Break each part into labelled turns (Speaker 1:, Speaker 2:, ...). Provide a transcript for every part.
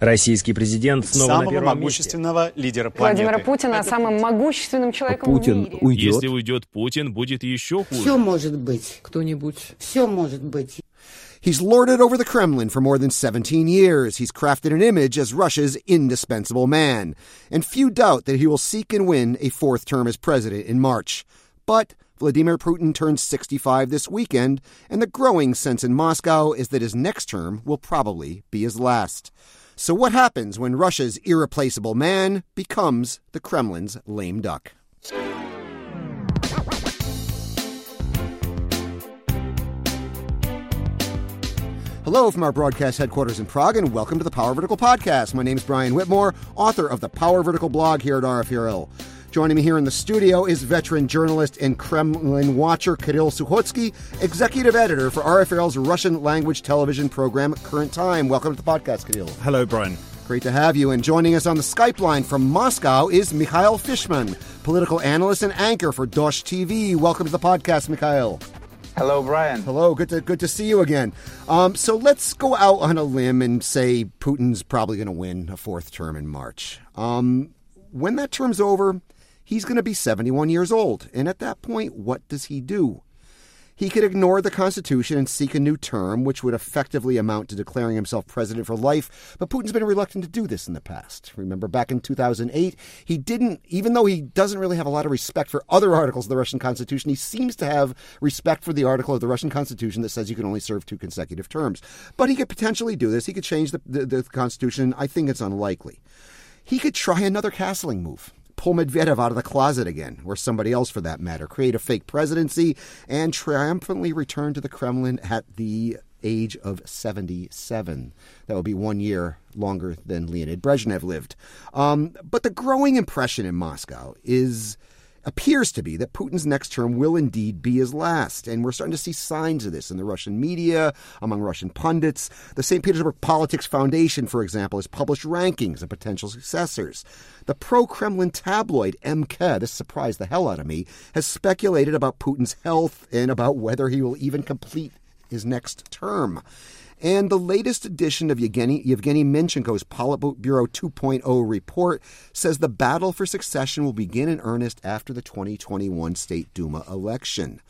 Speaker 1: Российский президент снова
Speaker 2: самого
Speaker 1: на первом
Speaker 2: могущественного
Speaker 1: месте.
Speaker 2: лидера планеты.
Speaker 3: Владимира Путина самым могущественным человеком в
Speaker 4: Путин
Speaker 3: мире.
Speaker 4: уйдет.
Speaker 5: Если уйдет Путин, будет еще хуже.
Speaker 6: Все может быть.
Speaker 7: Кто-нибудь.
Speaker 6: Все может быть.
Speaker 8: He's lorded over the Kremlin for more than 17 years. He's crafted an image as Russia's indispensable man. And few doubt that he will seek and win a fourth term as president in March. But Vladimir Putin turns 65 this weekend, and the growing sense in Moscow is that his next term will probably be his last. So, what happens when Russia's irreplaceable man becomes the Kremlin's lame duck? Hello from our broadcast headquarters in Prague, and welcome to the Power Vertical Podcast. My name is Brian Whitmore, author of the Power Vertical blog here at RFE/RL. Joining me here in the studio is veteran journalist and Kremlin watcher Kirill Sukhotsky, executive editor for RFE/RL's Russian language television program, Current Time. Welcome to the podcast, Kirill.
Speaker 9: Hello, Brian.
Speaker 8: Great to have you. And joining us on the Skype line from Moscow is Mikhail Fishman, political analyst and anchor for Dozhd TV. Welcome to the podcast, Mikhail.
Speaker 10: Hello, Brian.
Speaker 8: Hello, good to good to see you again. Um, so let's go out on a limb and say Putin's probably going to win a fourth term in March. Um, when that term's over, he's going to be 71 years old, and at that point, what does he do? He could ignore the Constitution and seek a new term, which would effectively amount to declaring himself president for life. But Putin's been reluctant to do this in the past. Remember, back in 2008, he didn't, even though he doesn't really have a lot of respect for other articles of the Russian Constitution, he seems to have respect for the article of the Russian Constitution that says you can only serve two consecutive terms. But he could potentially do this. He could change the, the, the Constitution. I think it's unlikely. He could try another castling move pull Medvedev out of the closet again, or somebody else for that matter, create a fake presidency, and triumphantly return to the Kremlin at the age of 77. That would be one year longer than Leonid Brezhnev lived. Um, but the growing impression in Moscow is appears to be that Putin's next term will indeed be his last. And we're starting to see signs of this in the Russian media, among Russian pundits. The St. Petersburg Politics Foundation, for example, has published rankings of potential successors. The pro Kremlin tabloid MK, this surprised the hell out of me, has speculated about Putin's health and about whether he will even complete his next term. And the latest edition of Yevgeny, Yevgeny Minchenko's Politburo 2.0 report says the battle for succession will begin in earnest after the 2021 State Duma election.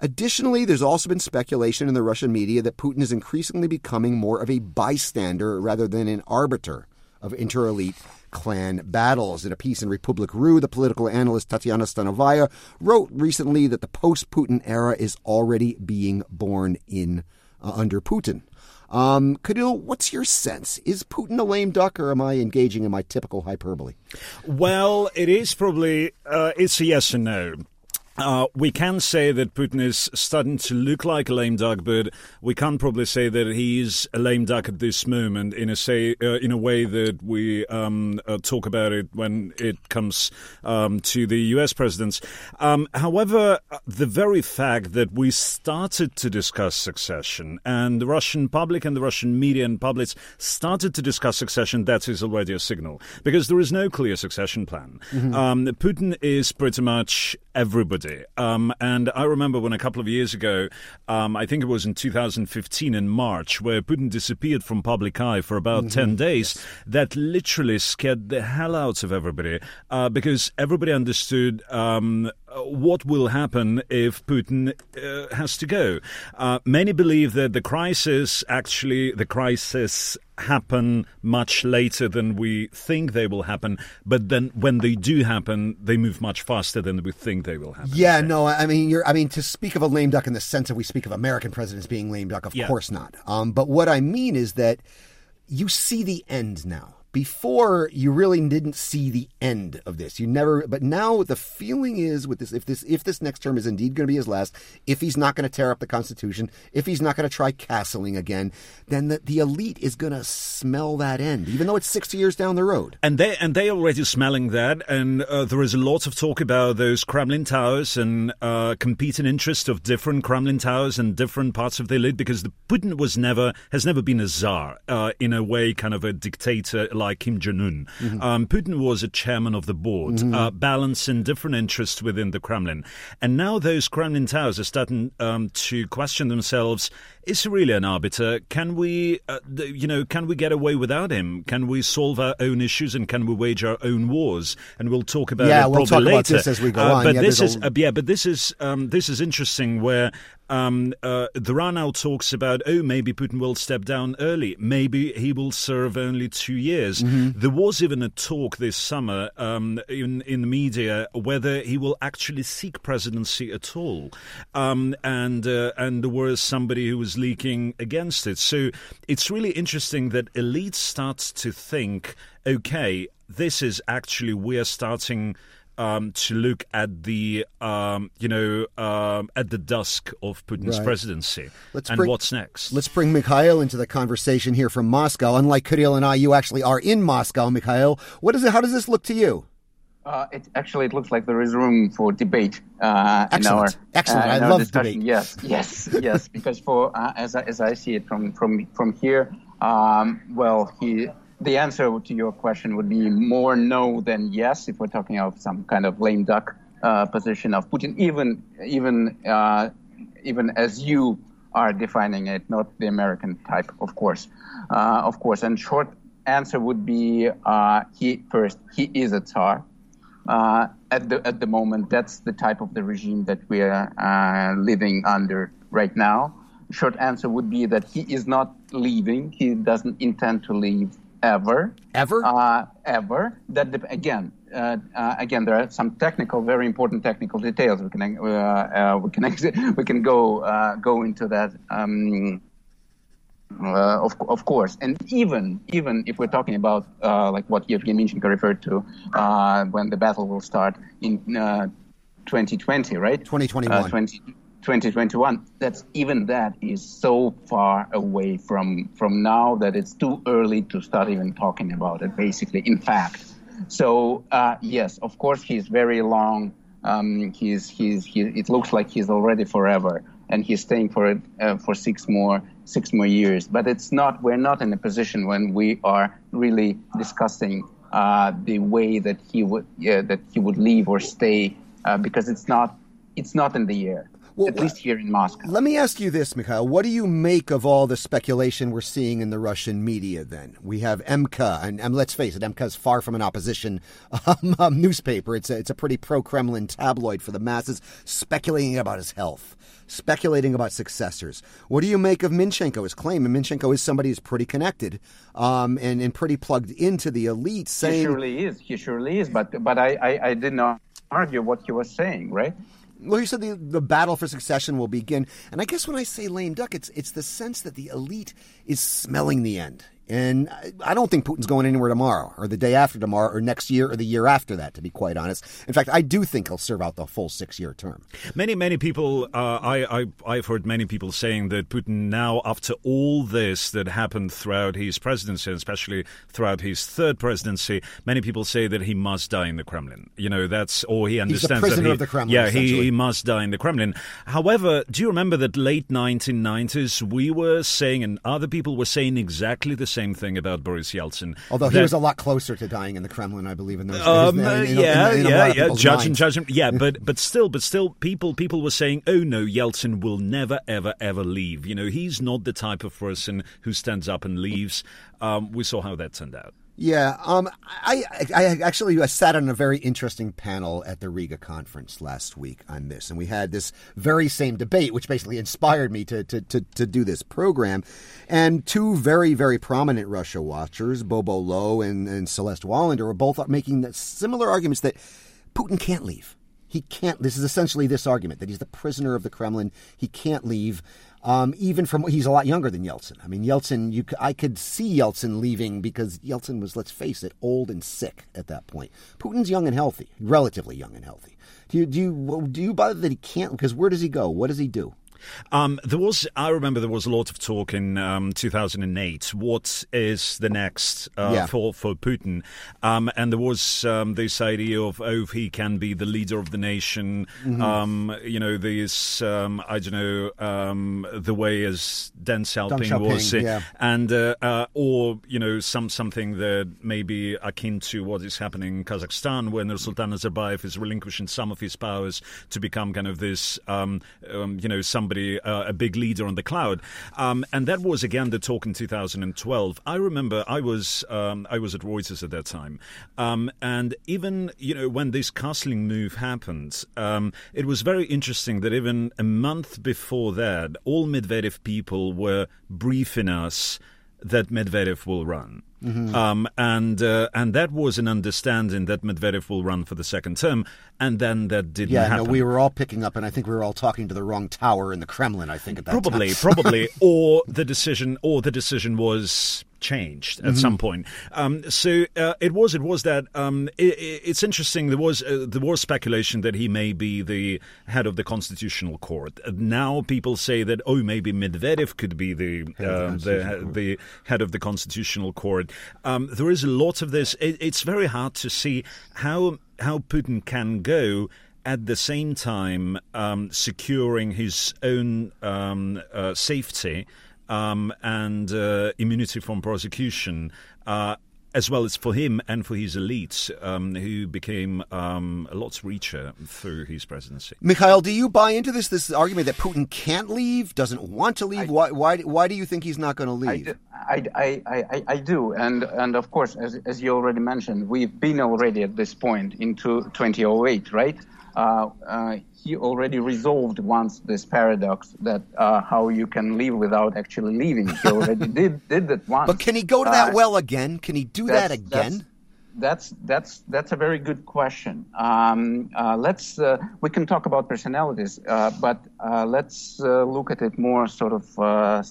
Speaker 8: Additionally, there's also been speculation in the Russian media that Putin is increasingly becoming more of a bystander rather than an arbiter of inter-elite clan battles. In a piece in Republic Rue, the political analyst Tatiana Stanovaya wrote recently that the post-Putin era is already being born in uh, under Putin. Um, Kirill, what's your sense? Is Putin a lame duck, or am I engaging in my typical hyperbole?
Speaker 9: Well, it is probably uh, it's a yes and no. Uh, we can say that Putin is starting to look like a lame duck, but we can't probably say that he is a lame duck at this moment in a say uh, in a way that we um, uh, talk about it when it comes um, to the U.S. presidents. Um, however, the very fact that we started to discuss succession and the Russian public and the Russian media and publics started to discuss succession, that is already a signal because there is no clear succession plan. Mm-hmm. Putin is pretty much everybody. Um, and I remember when a couple of years ago, um, I think it was in 2015 in March, where Putin disappeared from public eye for about mm-hmm. 10 days, yes. that literally scared the hell out of everybody uh, because everybody understood um, what will happen if Putin uh, has to go. Uh, many believe that the crisis, actually, the crisis happen much later than we think they will happen, but then when they do happen, they move much faster than we think they will happen.
Speaker 8: Yeah, no, I mean, you're, I mean, to speak of a lame duck in the sense that we speak of American presidents being lame duck, of yeah. course not. Um, but what I mean is that you see the end now before you really didn't see the end of this. You never but now the feeling is with this if this if this next term is indeed going to be his last if he's not going to tear up the constitution if he's not going to try castling again then the, the elite is going to smell that end even though it's 60 years down the road.
Speaker 9: And they and they already smelling that and uh, there is a lot of talk about those kremlin towers and uh, competing interests of different kremlin towers and different parts of the elite because the putin was never has never been a czar uh, in a way kind of a dictator like Kim Jong Un. Mm-hmm. Um, Putin was a chairman of the board, mm-hmm. uh, balancing different interests within the Kremlin. And now those Kremlin towers are starting um, to question themselves is he really an arbiter? Can we, uh, th- you know, can we get away without him? Can we solve our own issues and can we wage our own wars? And we'll talk about
Speaker 8: Yeah,
Speaker 9: it
Speaker 8: we'll talk
Speaker 9: later.
Speaker 8: about this as we go
Speaker 9: Uh,
Speaker 8: on.
Speaker 9: But
Speaker 8: Yeah,
Speaker 9: this is
Speaker 8: a-
Speaker 9: uh, yeah, but this is um, this is interesting where. Um, uh, there are now talks about, oh, maybe Putin will step down early. Maybe he will serve only two years.
Speaker 8: Mm-hmm.
Speaker 9: There was even a talk this summer um, in in the media whether he will actually seek presidency at all, um, and uh, and there was somebody who was leaking against it. So it's really interesting that elite starts to think, okay, this is actually we're starting um, to look at the um, you know um, at the dusk of Putin's
Speaker 8: Right.
Speaker 9: presidency
Speaker 8: Let's
Speaker 9: and
Speaker 8: bring-
Speaker 9: what's next.
Speaker 8: Let's bring Mikhail into the conversation here from Moscow. Unlike Kirill and I, you actually are in Moscow, Mikhail. What is it? How does this look to you?
Speaker 1: Uh, it actually it looks like there is room for debate. Uh,
Speaker 8: Excellent.
Speaker 1: Our,
Speaker 8: Excellent.
Speaker 1: uh,
Speaker 8: I love
Speaker 1: discussion.
Speaker 8: debate.
Speaker 1: Yes, yes, yes. Because for uh, as I, as I see it from from from here, um, well, he the answer to your question would be more no than yes if we're talking of some kind of lame duck uh, position of Putin. Even even uh, even as you are defining it, not the American type, of course, uh, of course. And short answer would be uh, he first he is a tsar uh, at the at the moment. That's the type of the regime that we are uh, living under right now. Short answer would be that he is not leaving. He doesn't intend to leave ever.
Speaker 8: Ever?
Speaker 1: Uh, ever. That dep- again. Uh, uh, again, there are some technical, very important technical details. We can uh, uh, we can ex- we can go uh, go into that. Um, uh, of, of course, and even even if we're talking about uh, like what Yevgeny Minchenko referred to uh, when the battle will start in uh, 2020, right?
Speaker 8: 2021.
Speaker 1: Uh, 20, 2021. That's even that is so far away from from now that it's too early to start even talking about it. Basically, in fact, so uh, yes, of course, he's very long. Um, he's he's he, it looks like he's already forever, and he's staying for it uh, for six more six more years. But it's not. We're not in a position when we are really discussing uh, the way that he would that he would leave or stay, uh, because it's not it's not in the air.
Speaker 8: Well,
Speaker 1: at least here in Moscow.
Speaker 8: Let me ask you this, Mikhail. What do you make of all the speculation we're seeing in the Russian media then? We have MK, and, and let's face it, MK is far from an opposition um, um, newspaper. It's a, it's a pretty pro Kremlin tabloid for the masses, speculating about his health, speculating about successors. What do you make of Minchenko's claim? And Minchenko is somebody who's pretty connected um, and, and pretty plugged into the elite,
Speaker 1: He surely is. He surely is. But but I, I, I did not argue what he was saying, right?
Speaker 8: Well, you said the, the battle for succession will begin, and I guess when I say lame duck, it's it's the sense that the elite is smelling the end, and I, don't think Putin's going anywhere tomorrow, or the day after tomorrow, or next year, or the year after that. To be quite honest, in fact, I do think he'll serve out the full six-year term.
Speaker 9: Many, many people, uh, I, I, I've heard many people saying that Putin now, after all this that happened throughout his presidency, and especially throughout his third presidency, many people say that he must die in the Kremlin. You know, that's, or he understands that he,
Speaker 8: of the Kremlin,
Speaker 9: Yeah, he, he must die in the Kremlin. However, do you remember that late 1990s, we were saying, and other people were saying exactly the same thing about Boris Yeltsin.
Speaker 8: Although he was a lot closer to dying in the Kremlin, I believe, in those
Speaker 9: um,
Speaker 8: days.
Speaker 9: uh,
Speaker 8: in- in-
Speaker 9: yeah,
Speaker 8: in- in
Speaker 9: yeah, yeah. Judging,
Speaker 8: minds.
Speaker 9: judging, yeah, but but still, but still, people people were saying, oh no, Yeltsin will never, ever, ever leave. You know, he's not the type of person who stands up and leaves. Um, we saw how that turned out.
Speaker 8: Yeah, um, I, I, actually I sat on a very interesting panel at the Riga conference last week on this, and we had this very same debate, which basically inspired me to, to, to, to do this program. And two very, very prominent Russia watchers, Bobo Lo and, and Celeste Wallander, were both making similar arguments that Putin can't leave. He can't. This is essentially this argument that he's the prisoner of the Kremlin. He can't leave. Um, even from he's a lot younger than Yeltsin. I mean, Yeltsin. You, I could see Yeltsin leaving because Yeltsin was, let's face it, old and sick at that point. Putin's young and healthy, relatively young and healthy. Do you do you do you bother that he can't? Because where does he go? What does he do?
Speaker 9: Um, there was, I remember, there was a lot of talk in um, 2008. What is the next uh,
Speaker 8: Yeah.
Speaker 9: for for Putin? Um, and there was um, this idea of oh, if he can be the leader of the nation.
Speaker 8: Mm-hmm.
Speaker 9: Um, you know, this um, I don't know um, the way as Deng Xiaoping, was, uh,
Speaker 8: yeah.
Speaker 9: and uh, uh, or you know some something that may be akin to what is happening in Kazakhstan, when Sultan Nazarbayev is relinquishing some of his powers to become kind of this, um, um, you know, somebody somebody, uh, a big leader on the cloud. Um, and that was again the talk in 2012. I remember I was um, I was at Reuters at that time, um, and even you know when this castling move happened, um, it was very interesting that even a month before that, all Medvedev people were briefing us that Medvedev will run. Mm-hmm. Um, and uh, and that was an understanding that Medvedev will run for the second term, and then that didn't
Speaker 8: yeah,
Speaker 9: happen.
Speaker 8: no, we were all picking up, and I think we were all talking to the wrong tower in the Kremlin. I think at that
Speaker 9: probably,
Speaker 8: time.
Speaker 9: probably, or the decision, or the decision was changed at mm-hmm. some point. Um, so uh, it was it was that um, it, it's interesting. There was uh, there was speculation that he may be the head of the constitutional court. Now people say that oh maybe Medvedev could be the uh, the, the, head of the constitutional court. Um, there is a lot of this. It, it's very hard to see how how Putin can go at the same time um, securing his own um, uh, safety um, and uh, immunity from prosecution. Uh, as well as for him and for his elites, um, who became um, a lot richer through his presidency.
Speaker 8: Mikhail, do you buy into this this argument that Putin can't leave, doesn't want to leave? I, why, why, why do you think he's not going to leave?
Speaker 1: I, I, I, I, do, and and of course, as, as you already mentioned, we've been already at this point into 2008, right? Uh, uh, he already resolved once this paradox that uh, how you can live without actually leaving. He already did did that once.
Speaker 8: But can he go to that well again? Can he do that again?
Speaker 1: That's, that's that's a very good question. Um, uh, let's uh, we can talk about personalities, uh, but uh, let's look at it more sort of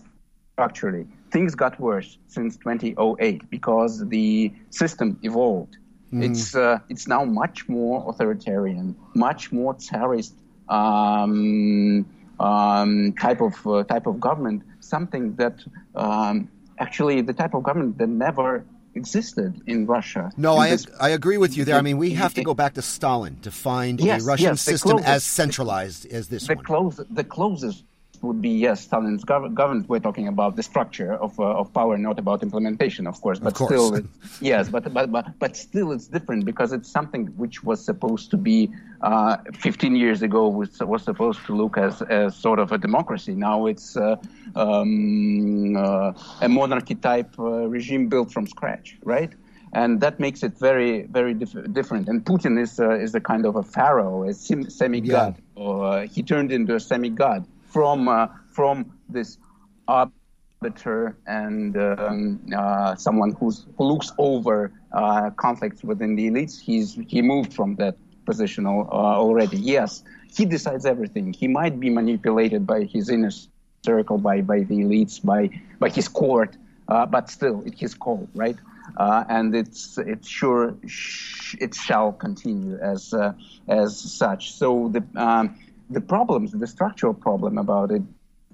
Speaker 1: structurally. Things got worse since 2008 because the system evolved. Mm. It's uh, it's now much more authoritarian, much more terrorist um, um, type of uh, type of government. Something that um, actually the type of government that never existed in Russia.
Speaker 8: No, I, this, I agree with you there. I mean, we have to go back to Stalin to find yes, a Russian yes, system closest, as centralized as this
Speaker 1: the
Speaker 8: one.
Speaker 1: Close, the closest would be yes, Stalin's gov- government. We're talking about the structure of, uh, of power, not about implementation, of course. But
Speaker 8: of course.
Speaker 1: still, yes, but, but but but still, it's different because it's something which was supposed to be uh, 15 years ago was, was supposed to look as, as sort of a democracy. Now it's uh, um, uh, a monarchy type uh, regime built from scratch, right? and that makes it very, very dif- different. And Putin is uh, is a kind of a pharaoh, a semi god. Yeah. Uh, he turned into a semi god from uh, from this arbiter and um, uh, someone who's who looks over uh, conflicts within the elites. He's he moved from that position al- already. Yes, he decides everything. He might be manipulated by his inner circle, by by the elites, by by his court, uh, but still, it's his call, right? Uh, and it's it's sure sh- it shall continue as uh, as such. So the um, the problems, the structural problem about it,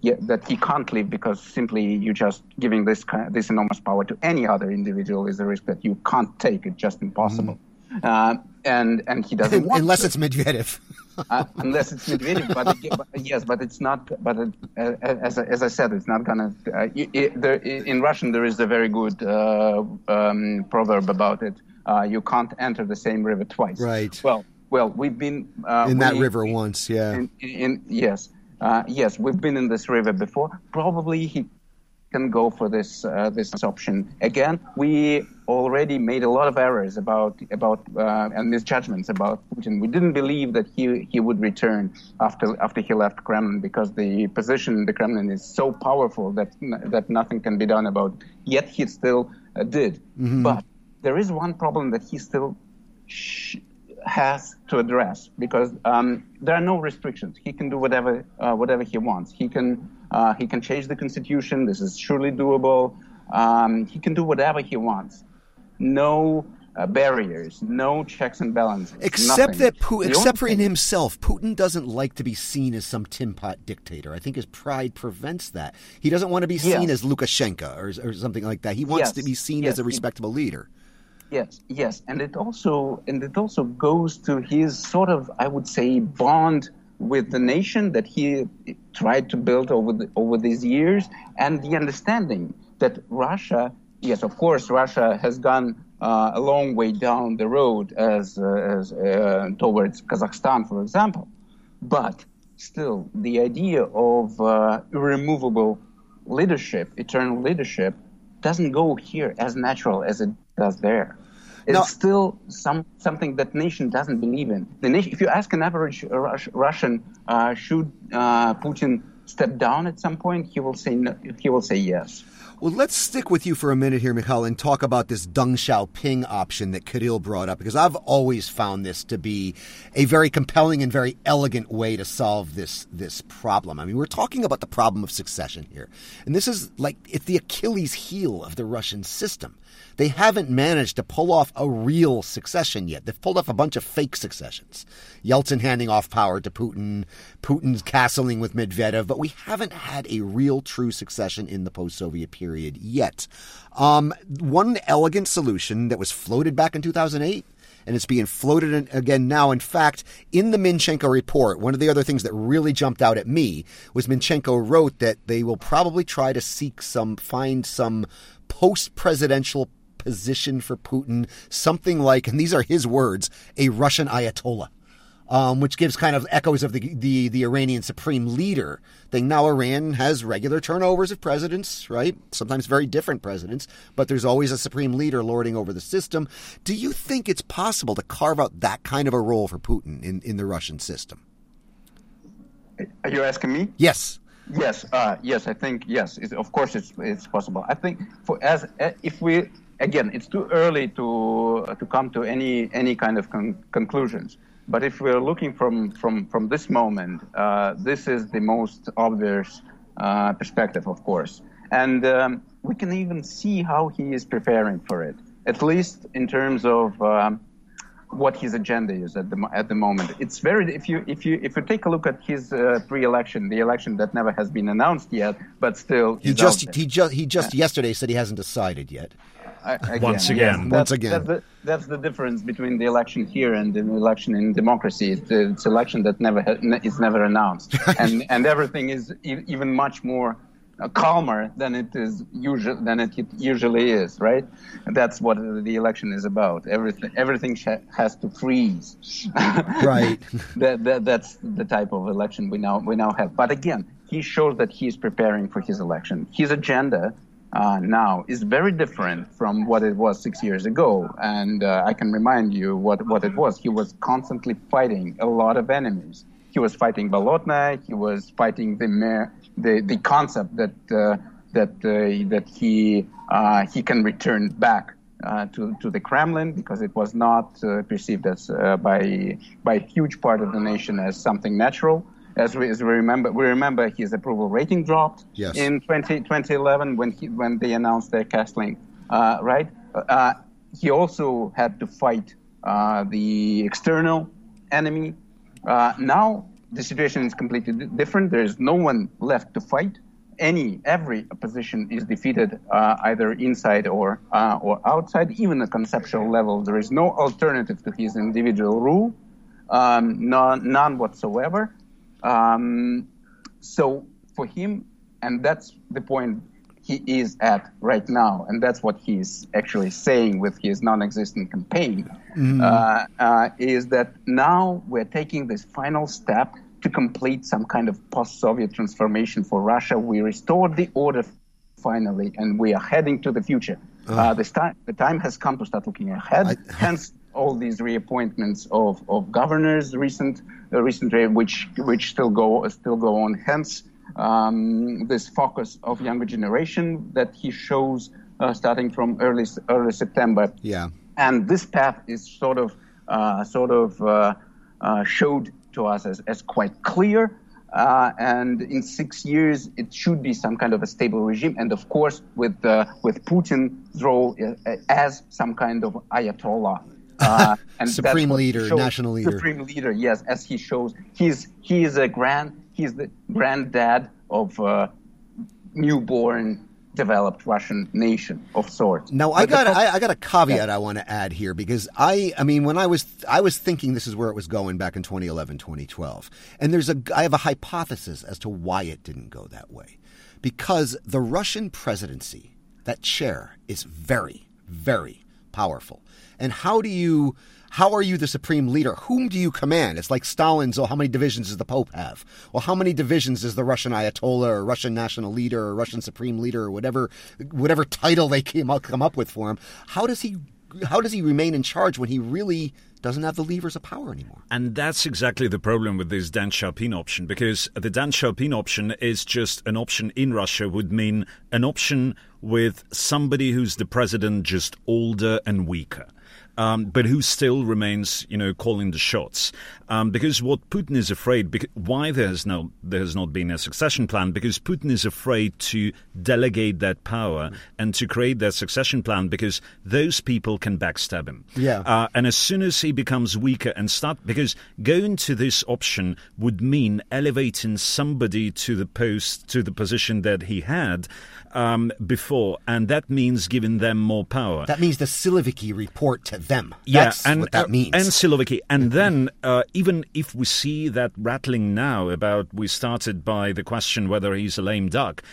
Speaker 1: yeah, that he can't leave because simply you just giving this kind, this enormous power to any other individual is a risk that you can't take. It's just impossible. Mm. Uh, and and he doesn't want
Speaker 8: unless
Speaker 1: to.
Speaker 8: it's Medvedev.
Speaker 1: uh, unless it's Medvedev, but, but, yes, but it's not. But it, uh, as as I said, it's not gonna. Uh, it, there, in Russian, there is a very good uh, um, proverb about it. Uh, you can't enter the same river twice.
Speaker 8: Right.
Speaker 1: Well, well, we've been
Speaker 8: uh, in that we, river once, yeah.
Speaker 1: In, in, yes, uh, yes, we've been in this river before. Probably he can go for this uh, this option again. We already made a lot of errors about about uh, and misjudgments about Putin. We didn't believe that he he would return after after he left Kremlin because the position in the Kremlin is so powerful that that nothing can be done about. It. Yet he still uh, did. Mm-hmm. But there is one problem that he still. Sh- has to address because um, there are no restrictions. He can do whatever uh, whatever he wants. He can uh, he can change the constitution. This is surely doable. Um, he can do whatever he wants. No uh, barriers, no checks and balances.
Speaker 8: Except
Speaker 1: nothing.
Speaker 8: that, Putin, except for in himself, Putin doesn't like to be seen as some tin pot dictator. I think his pride prevents that. He doesn't want to be seen
Speaker 1: yes.
Speaker 8: as Lukashenko or, or, something like that. He wants
Speaker 1: yes.
Speaker 8: to be seen
Speaker 1: yes.
Speaker 8: as a respectable leader.
Speaker 1: Yes, yes, and it also and it also goes to his sort of I would say bond with the nation that he tried to build over the, over these years, and the understanding that Russia, yes, of course, Russia has gone uh, a long way down the road as, uh, as uh, towards Kazakhstan, for example, but still, the idea of uh, irremovable leadership, eternal leadership, doesn't go here as natural as it does there. It's
Speaker 8: No.
Speaker 1: still some something that nation doesn't believe in. The nation, if you ask an average Rus- Russian, uh, should uh, Putin step down at some point, he will say no, he will say yes.
Speaker 8: Well, let's stick with you for a minute here, Mikhail, and talk about this Deng Xiaoping option that Kirill brought up, because I've always found this to be a very compelling and very elegant way to solve this this problem. I mean, we're talking about the problem of succession here, and this is like it's the Achilles heel of the Russian system. They haven't managed to pull off a real succession yet. They've pulled off a bunch of fake successions. Yeltsin handing off power to Putin, Putin's castling with Medvedev, but we haven't had a real true succession in the post Soviet period yet. Um, one elegant solution that was floated back in 2008 and it's being floated again now. In fact, in the Minchenko report, one of the other things that really jumped out at me was Minchenko wrote that they will probably try to seek some, find some post presidential position for Putin, something like, and these are his words, a Russian Ayatollah. Um, which gives kind of echoes of the, the the Iranian supreme leader thing. Now Iran has regular turnovers of presidents, right? Sometimes very different presidents, but there's always a supreme leader lording over the system. Do you think it's possible to carve out that kind of a role for Putin in, in the Russian system?
Speaker 1: Are you asking me?
Speaker 8: Yes.
Speaker 1: Yes, uh, yes, I think yes. It's, of course, it's it's possible. I think for as if we again, it's too early to to come to any any kind of con- conclusions. But if we're looking from from from this moment, uh, this is the most obvious uh, perspective, of course, and um, we can even see how he is preparing for it. At least in terms of. Um, what his agenda is at the at the moment. It's very if you if you if you take a look at his uh, pre-election, the election that never has been announced yet, but still
Speaker 8: He just he just he just yesterday said he hasn't decided yet.
Speaker 1: Again,
Speaker 9: Once again.
Speaker 1: that's-
Speaker 8: Once again.
Speaker 1: That's the, that's the difference between the election here and the election in democracy. It's, it's election that never is never announced, and and everything is e- even much more uh, calmer than it is usual than it usually is. Right? And that's what the election is about. Everything everything has to freeze.
Speaker 8: Right.
Speaker 1: that, that that's the type of election we now we now have. But again, he shows that he is preparing for his election. His agenda uh, now is very different from what it was six years ago. And uh, I can remind you what what it was. He was constantly fighting a lot of enemies. He was fighting Bolotnaya. He was fighting the mayor, the the concept that uh, that uh, that he uh, he can return back uh, to to the Kremlin because it was not uh, perceived as uh, by by a huge part of the nation as something natural. As we, as we remember, we remember his approval rating dropped
Speaker 8: Yes.
Speaker 1: in 20, 2011 when he when they announced their castling, uh, right? Uh, he also had to fight uh, the external enemy. Uh, now the situation is completely di- different. There is no one left to fight. Any every opposition is defeated uh, either inside or uh, or outside. Even at conceptual level, there is no alternative to his individual rule, um, none, none whatsoever. Um, so for him, and that's the point he is at right now, and that's what he's actually saying with his non-existent campaign, uh, uh, is that now we're taking this final step to complete some kind of post-Soviet transformation for Russia. We restored the order finally, and we are heading to the future. Uh, this time, the time has come to start looking ahead.
Speaker 8: I-
Speaker 1: Hence, all these reappointments of, of governors, recent, recently, which which still go still go on. Hence, um, this focus of younger generation that he shows uh, starting from early early September
Speaker 8: Yeah.
Speaker 1: and this path is sort of uh, sort of uh, uh, showed to us as, as quite clear. Uh, and in six years, it should be some kind of a stable regime. And of course, with uh, with Putin's role as some kind of ayatollah, uh, and
Speaker 8: Supreme leader,
Speaker 1: shows-
Speaker 8: national leader.
Speaker 1: supreme leader. Yes, as he shows, he's he is a grand he's the granddad of uh, newborn developed Russian nation of sorts.
Speaker 8: Now I
Speaker 1: But
Speaker 8: got I, I got a caveat I want to add here because I I mean when I was I was thinking this is where it was going back in 2011 2012 and there's a I have a hypothesis as to why it didn't go that way because the Russian presidency that chair is very very powerful. And how do you how are you the supreme leader? Whom do you command? It's like Stalin's, oh, how many divisions does the Pope have? Well, how many divisions does the Russian Ayatollah or Russian national leader or Russian supreme leader or whatever whatever title they came up, come up with for him? How does he how does he remain in charge when he really doesn't have the levers of power anymore?
Speaker 9: And that's exactly the problem with this Deng Xiaoping option, because the Deng Xiaoping option is just an option in Russia would mean an option with somebody who's the president just older and weaker um, but who still remains, you know, calling the shots. Um, because what Putin is afraid, because, why there has no there has not been a succession plan, because Putin is afraid to delegate that power and to create that succession plan, because those people can backstab him.
Speaker 8: Yeah.
Speaker 9: Uh, and as soon as he becomes weaker and start, because going to this option would mean elevating somebody to the post to the position that he had um, before, and that means giving them more power.
Speaker 8: That means the Siloviki report to them.
Speaker 9: Yeah,
Speaker 8: That's
Speaker 9: and
Speaker 8: what that
Speaker 9: uh,
Speaker 8: means.
Speaker 9: and Siloviki, and then uh, even if we see that rattling now about we started by the question whether he's a lame duck.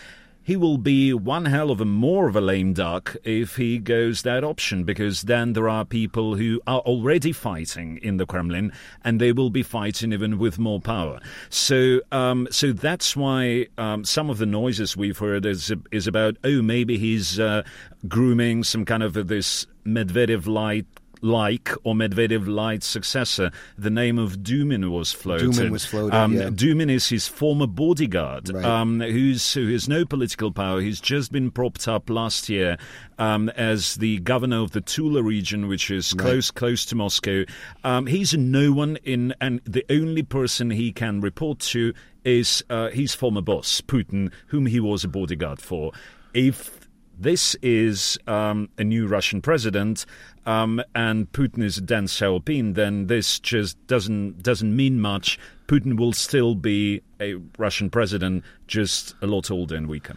Speaker 9: He will be one hell of a more of a lame duck if he goes that option, because then there are people who are already fighting in the Kremlin, and they will be fighting even with more power. So, um, so that's why um, some of the noises we've heard is is about oh maybe he's uh, grooming some kind of this Medvedev light like or Medvedev light successor. The name of Dumin was floated.
Speaker 8: Dumin was floated,
Speaker 9: Um,
Speaker 8: yeah.
Speaker 9: Dumin is his former bodyguard,
Speaker 8: Right.
Speaker 9: um, who's who has no political power. He's just been propped up last year um, as the governor of the Tula region, which is close close to Moscow. Um, he's a no one in, and the only person he can report to is uh, his former boss, Putin, whom he was a bodyguard for. If this is um, a new Russian president, um, and Putin is Deng Xiaoping, then this just doesn't doesn't mean much. Putin will still be a Russian president, just a lot older and weaker.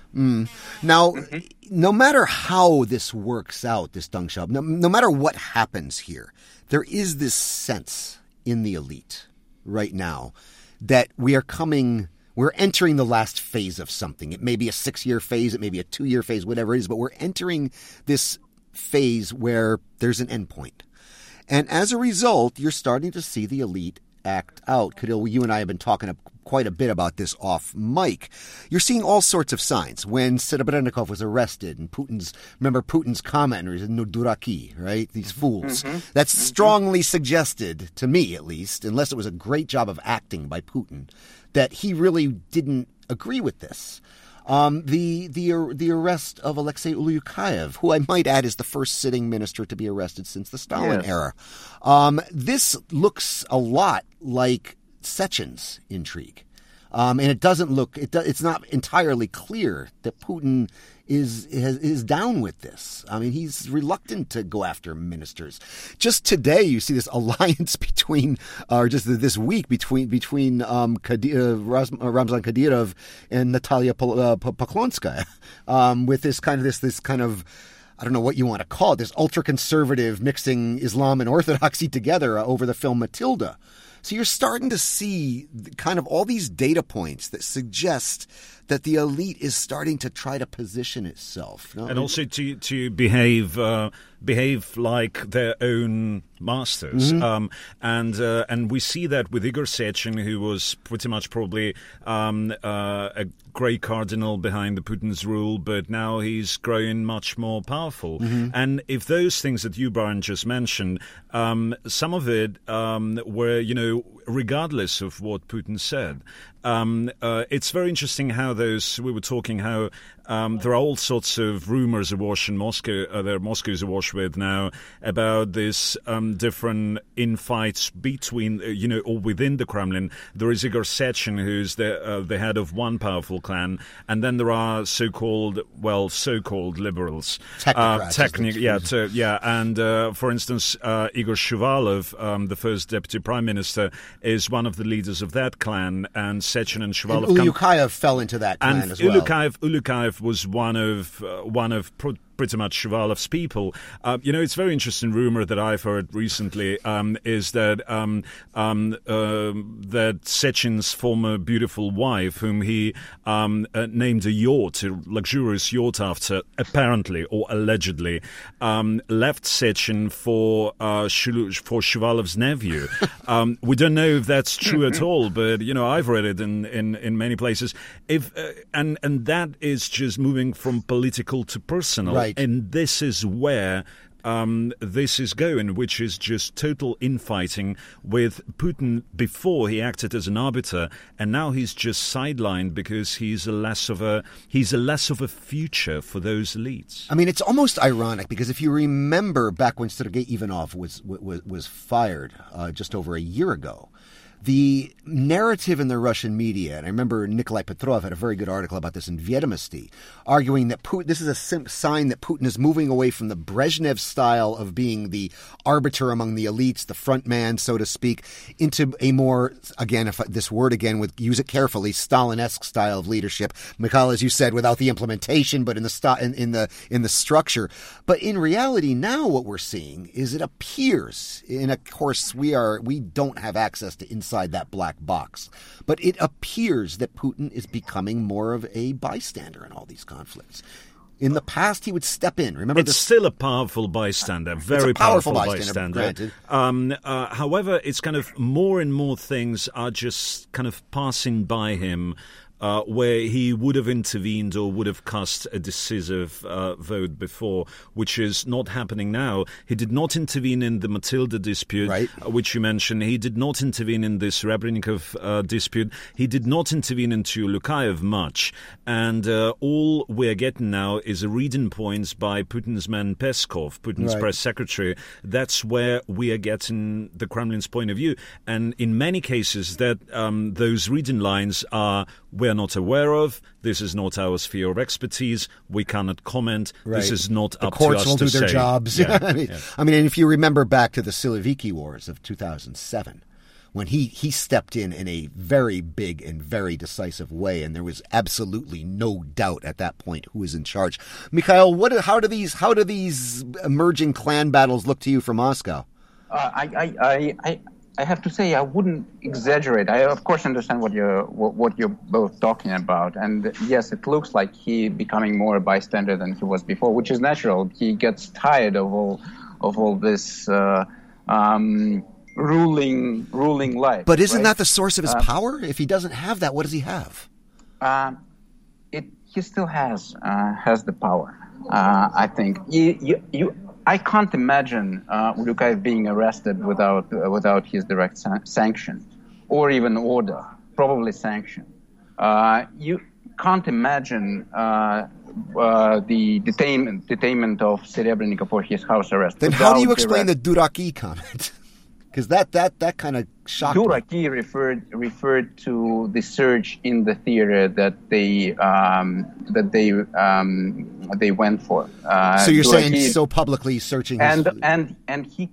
Speaker 8: Now, no matter how this works out, this Deng Xiaoping, no, no matter what happens here, there is this sense in the elite right now that we are coming, we're entering the last phase of something. It may be a six year phase, it may be a two year phase, whatever it is, but we're entering this phase where there's an endpoint. And as a result, you're starting to see the elite act out. Kirill, you and I have been talking quite a bit about this off mic. You're seeing all sorts of signs. When Serebrennikov was arrested and Putin's, remember Putin's comment, or he said, no duraki, right? These fools. Mm-hmm. That's mm-hmm. strongly suggested, to me at least, unless it was a great job of acting by Putin, that he really didn't agree with this. Um, the the the arrest of Alexei Ulyukayev, who I might add is the first sitting minister to be arrested since the Stalin
Speaker 1: Yes.
Speaker 8: era. Um, this looks a lot like Sechin's intrigue, um, and it doesn't look. It do, it's not entirely clear that Putin is, is down with this. I mean, he's reluctant to go after ministers. Just today, you see this alliance between, or just this week between between um, uh, uh, Ramzan Kadyrov and Natalia uh, Poklonskaya, um, with this kind of this this kind of. I don't know what you want to call it, this ultra conservative mixing Islam and Orthodoxy together over the film Matilda. So you're starting to see kind of all these data points that suggest that the elite is starting to try to position itself. No,
Speaker 9: and also to to behave uh, behave like their own masters.
Speaker 8: Mm-hmm.
Speaker 9: Um, and uh, and we see that with Igor Sechin, who was pretty much probably um, uh, a grey cardinal behind the Putin's rule, but now he's growing much more powerful.
Speaker 8: Mm-hmm.
Speaker 9: And if those things that you, Brian, just mentioned, um, some of it um, were, you know, regardless of what Putin said. Um, uh, it's very interesting how those we were talking how um, there are all sorts of rumors awash in Moscow. Uh, there Moscow's awash with now about this um, different infights between uh, you know or within the Kremlin. There is Igor Sechin, who's the uh, the head of one powerful clan, and then there are so-called well so-called liberals,
Speaker 8: Technocrats,
Speaker 9: uh, yeah, to, yeah, and uh, for instance, uh, Igor Shuvalov, um, the first deputy prime minister, is one of the leaders of that clan, and Sechin and
Speaker 8: and
Speaker 9: Shuvalov come
Speaker 8: Ulyukayev fell into that clan
Speaker 9: and
Speaker 8: as well.
Speaker 9: Ulyukayev, Ulyukayev was one of uh, one of pro- pretty much Shuvalov's people. Uh, you know, it's a very interesting rumor that I've heard recently um, is that um, um, uh, that Sechin's former beautiful wife, whom he um, uh, named a yacht, a luxurious yacht after, apparently or allegedly, um, left Sechen for uh, for Shuvalov's nephew. Um, we don't know if that's true at all, but you know, I've read it in, in, in many places. If uh, and and that is just moving from political to personal,
Speaker 8: Right.
Speaker 9: And this is where. Um, this is going, which is just total infighting with Putin before he acted as an arbiter, and now he's just sidelined because he's a less of a he's a less of a future for those elites.
Speaker 8: I mean, it's almost ironic because if you remember back when Sergei Ivanov was was, was fired uh, just over a year ago, the narrative in the Russian media, and I remember Nikolai Petrov had a very good article about this in Vedomosti, arguing that Putin, this is a sign that Putin is moving away from the Brezhnev style of being the arbiter among the elites, the front man, so to speak, into a more, again, if this word again, with use it carefully, Stalin-esque style of leadership. Mikhail, as you said, without the implementation, but in the st- in, in the in the structure. But in reality, now what we're seeing is it appears, and of course we are we don't have access to inside that black box, but it appears that Putin is becoming more of a bystander in all these conflicts. In the past, he would step in. Remember
Speaker 9: It's
Speaker 8: this?
Speaker 9: still a powerful bystander, very
Speaker 8: powerful
Speaker 9: powerful,
Speaker 8: bystander, granted.
Speaker 9: Um, uh, however, it's kind of more and more things are just kind of passing by him. Uh, where he would have intervened or would have cast a decisive uh, vote before, which is not happening now. He did not intervene in the Matilda dispute,
Speaker 8: Right.
Speaker 9: uh, which you mentioned. He did not intervene in this Serebrennikov uh, dispute. He did not intervene into Lukayev much. And uh, all we're getting now is a reading points by Putin's man Peskov, Putin's
Speaker 8: Right.
Speaker 9: press secretary. That's where we are getting the Kremlin's point of view. And in many cases, that um, those reading lines are we're not aware of. This is not our sphere of expertise. We cannot comment. This is not
Speaker 8: the
Speaker 9: up to
Speaker 8: courts
Speaker 9: us
Speaker 8: will
Speaker 9: to
Speaker 8: do their
Speaker 9: say.
Speaker 8: jobs.
Speaker 9: Yeah,
Speaker 8: I, mean,
Speaker 9: yeah.
Speaker 8: I mean, and if you remember back to the Siloviki Wars of 2007, when he, he stepped in in a very big and very decisive way, and there was absolutely no doubt at that point who was in charge. Mikhail, what how do these how do these emerging clan battles look to you from Moscow?
Speaker 1: Uh, I, I, I, I, I have to say I wouldn't exaggerate. I of course understand what you're what, what you're both talking about, and yes, it looks like he becoming more a bystander than he was before, which is natural. He gets tired of all of all this uh, um, ruling ruling life.
Speaker 8: But isn't
Speaker 1: right?
Speaker 8: that the source of his power? If he doesn't have that, what does he have?
Speaker 1: Uh, it he still has uh, has the power. Uh, I think you, you, you I can't imagine uh, Lukayev being arrested without uh, without his direct san- sanction or even order, probably sanction. Uh, you can't imagine uh, uh, the detainment detainment of Serebrennikov for his house arrest.
Speaker 8: Then how do you explain the Duraki comment? Because that that that kind of shocked.
Speaker 1: Duraki referred referred to the surge in the theater that they um, that they um, they went for. Uh,
Speaker 8: So you're saying so publicly searching his,
Speaker 1: and and and he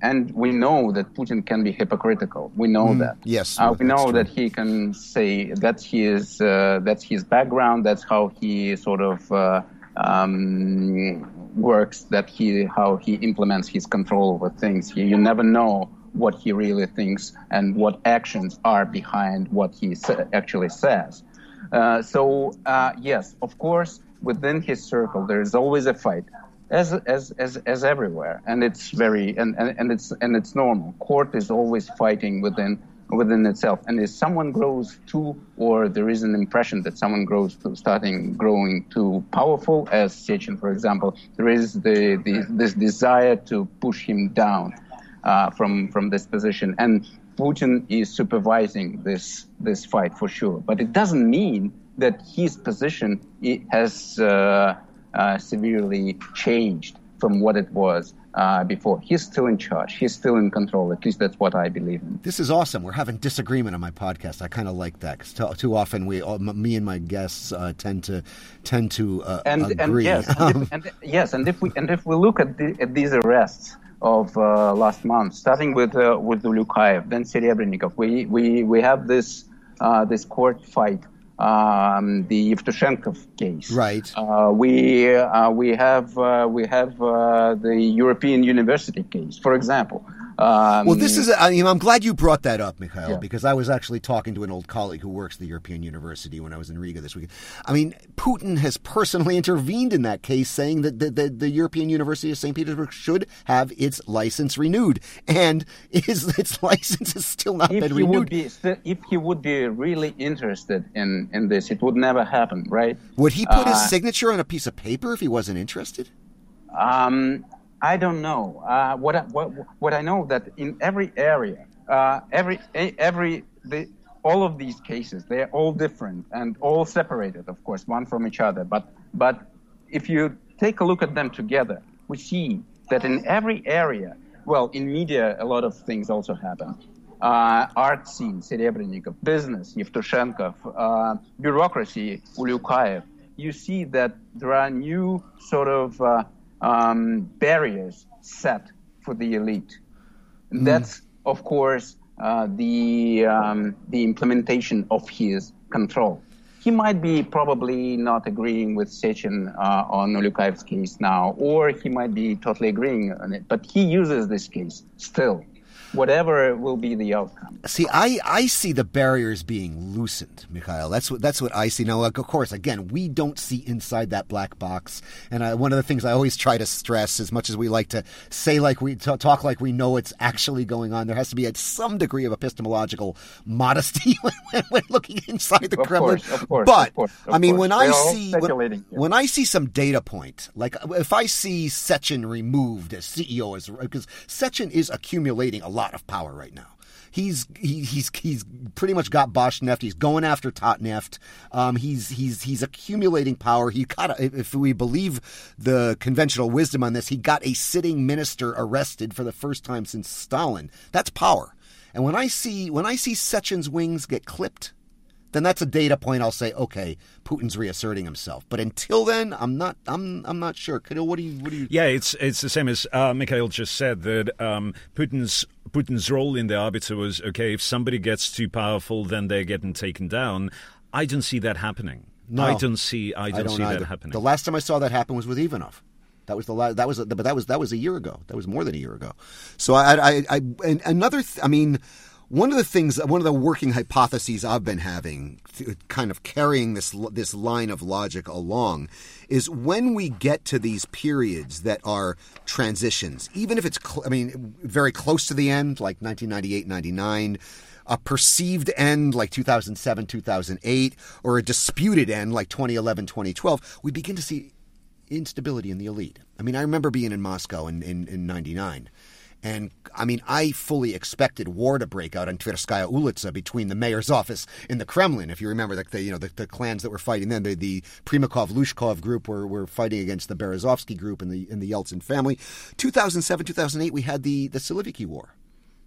Speaker 1: and we know that Putin can be hypocritical. We know that.
Speaker 8: Mm, yes,
Speaker 1: uh, we know
Speaker 8: true.
Speaker 1: that he can say that's his uh, that's his background. That's how he sort of uh, um, works. That he how he implements his control over things. He, you never know what he really thinks and what actions are behind what he sa- actually says. Uh, so uh, yes, of course, within his circle, there is always a fight, as as as, as everywhere, and it's very and, and, and it's and it's normal. Court is always fighting within within itself, and if someone grows too, or there is an impression that someone grows to starting growing too powerful, as Sechin, for example, there is the, the this desire to push him down uh, from from this position, and Putin is supervising this this fight for sure. But it doesn't mean that his position has uh, uh, severely changed from what it was uh, before. He's still in charge. He's still in control. At least that's what I believe in.
Speaker 8: This is awesome. We're having disagreement on my podcast. I kind of like that because too, too often we, all, m- me and my guests, uh, tend to tend to uh,
Speaker 1: and and
Speaker 8: agree.
Speaker 1: yes, and if, and, yes, and if we and if we look at, the, at these arrests of uh, last month, starting with uh, with Lukayev, then Serebrennikov, we we we have this uh, this court fight um, the Yevtushenkov case.
Speaker 8: Right.
Speaker 1: Uh, we uh, we have uh, we have uh, the European University case, for example. Um,
Speaker 8: Well, this is, I mean, I'm glad you brought that up, Mikhail,
Speaker 1: Yeah.
Speaker 8: because I was actually talking to an old colleague who works at the European University when I was in Riga this week. I mean, Putin has personally intervened in that case, saying that the, the, the European University of St. Petersburg should have its license renewed. And is, its license has still not
Speaker 1: if
Speaker 8: been
Speaker 1: he would
Speaker 8: renewed.
Speaker 1: be if he would be really interested in, in this, it would never happen, right?
Speaker 8: Would he put
Speaker 1: Uh,
Speaker 8: his signature on a piece of paper if he wasn't interested?
Speaker 1: Um, I don't know. Uh, what, I, what what I know that in every area, uh, every every the, all of these cases, they're all different and all separated, of course, one from each other. But but if you take a look at them together, we see that in every area, well, in media, a lot of things also happen. Uh, art scene, Serebrennikov, business, Yevtushenkov, uh, bureaucracy, Ulyukayev. You see that there are new sort of uh, um, barriers set for the elite. That's, of course, uh, the um, the implementation of his control. He might be probably not agreeing with Sechin uh, on Ulyukayev's case now, or he might be totally agreeing on it. But he uses this case still, whatever will be the outcome.
Speaker 8: See, I, I see the barriers being loosened, Mikhail. That's what that's what I see. Now, like, of course, again, we don't see inside that black box. And I, one of the things I always try to stress, as much as we like to say like we t- talk like we know what's actually going on, there has to be at some degree of epistemological modesty when, when, looking inside the
Speaker 1: Of
Speaker 8: Kremlin.
Speaker 1: course, of course,
Speaker 8: but
Speaker 1: of course, of
Speaker 8: I mean, when I see when, when I see some data point, like if I see Sechin removed as CEO, as because Sechin is accumulating a lot of power right now. He's he, he's he's pretty much got Bashneft. He's going after Tatneft. Um, he's he's he's accumulating power. He got a, if we believe the conventional wisdom on this, he got a sitting minister arrested for the first time since Stalin. That's power. And when I see when I see Sechin's wings get clipped, then that's a data point. I'll say, okay, Putin's reasserting himself. But until then, I'm not. I'm. I'm not sure. What do you? What do you?
Speaker 9: Yeah, it's it's the same as uh, Mikhail just said that um, Putin's Putin's role in the arbiter was okay. If somebody gets too powerful, then they're getting taken down. I don't see that happening.
Speaker 8: No.
Speaker 9: I don't see. I don't, see
Speaker 8: either.
Speaker 9: that happening.
Speaker 8: The last time I saw that happen was with Ivanov. That was the last. That was. But that was that was a year ago. That was more than a year ago. So I. I. I and another. Th- I mean. One of the things, one of the working hypotheses I've been having, kind of carrying this this line of logic along, is when we get to these periods that are transitions, even if it's, cl- I mean, very close to the end, like 1998, 99, a perceived end like 2007, 2008, or a disputed end like 2011, 2012, we begin to see instability in the elite. I mean, I remember being in Moscow in, in, in 99. And I mean, I fully expected war to break out on Tverskaya Ulitsa between the mayor's office and the Kremlin. If you remember, the, the you know the, the clans that were fighting then, the, the Primakov Luzhkov group were, were fighting against the Berezovsky group and the and the Yeltsin family. 2007, 2008, we had the the Siloviki War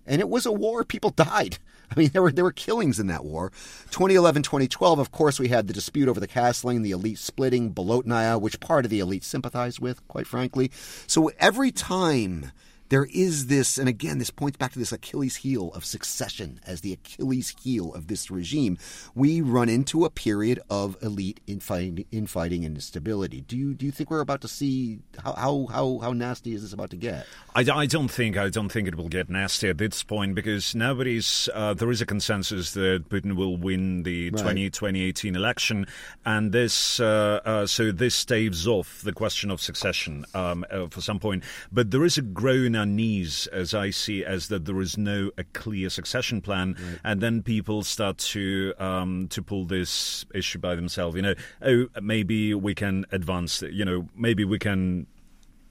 Speaker 8: and it was a war. People died. I mean, there were there were killings in that war. 2011, 2012, of course, we had the dispute over the castling, the elite splitting, Bolotnaya, which part of the elite sympathized with, quite frankly. So every time there is this, and again, this points back to this Achilles heel of succession as the Achilles heel of this regime. We run into a period of elite infighting, infighting and instability. Do you do you think we're about to see how how how, how nasty is this about to get?
Speaker 9: I, I don't think I don't think it will get nasty at this point because nobody's uh, there is a consensus that Putin will win the
Speaker 8: Right.
Speaker 9: 20, 2018 election, and this uh, uh, so this staves off the question of succession um, uh, for some point. But there is a growing unease, as I see, as that there is no a clear succession plan, and then people start to um, to pull this issue by themselves. You know, oh maybe we can advance. You know, maybe we can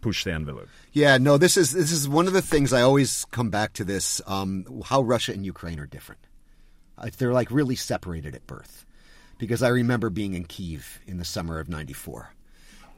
Speaker 9: push the envelope.
Speaker 8: Yeah, no, this is this is one of the things I always come back to this um, how Russia and Ukraine are different. They're like really separated at birth. Because I remember being in Kiev in the summer of 94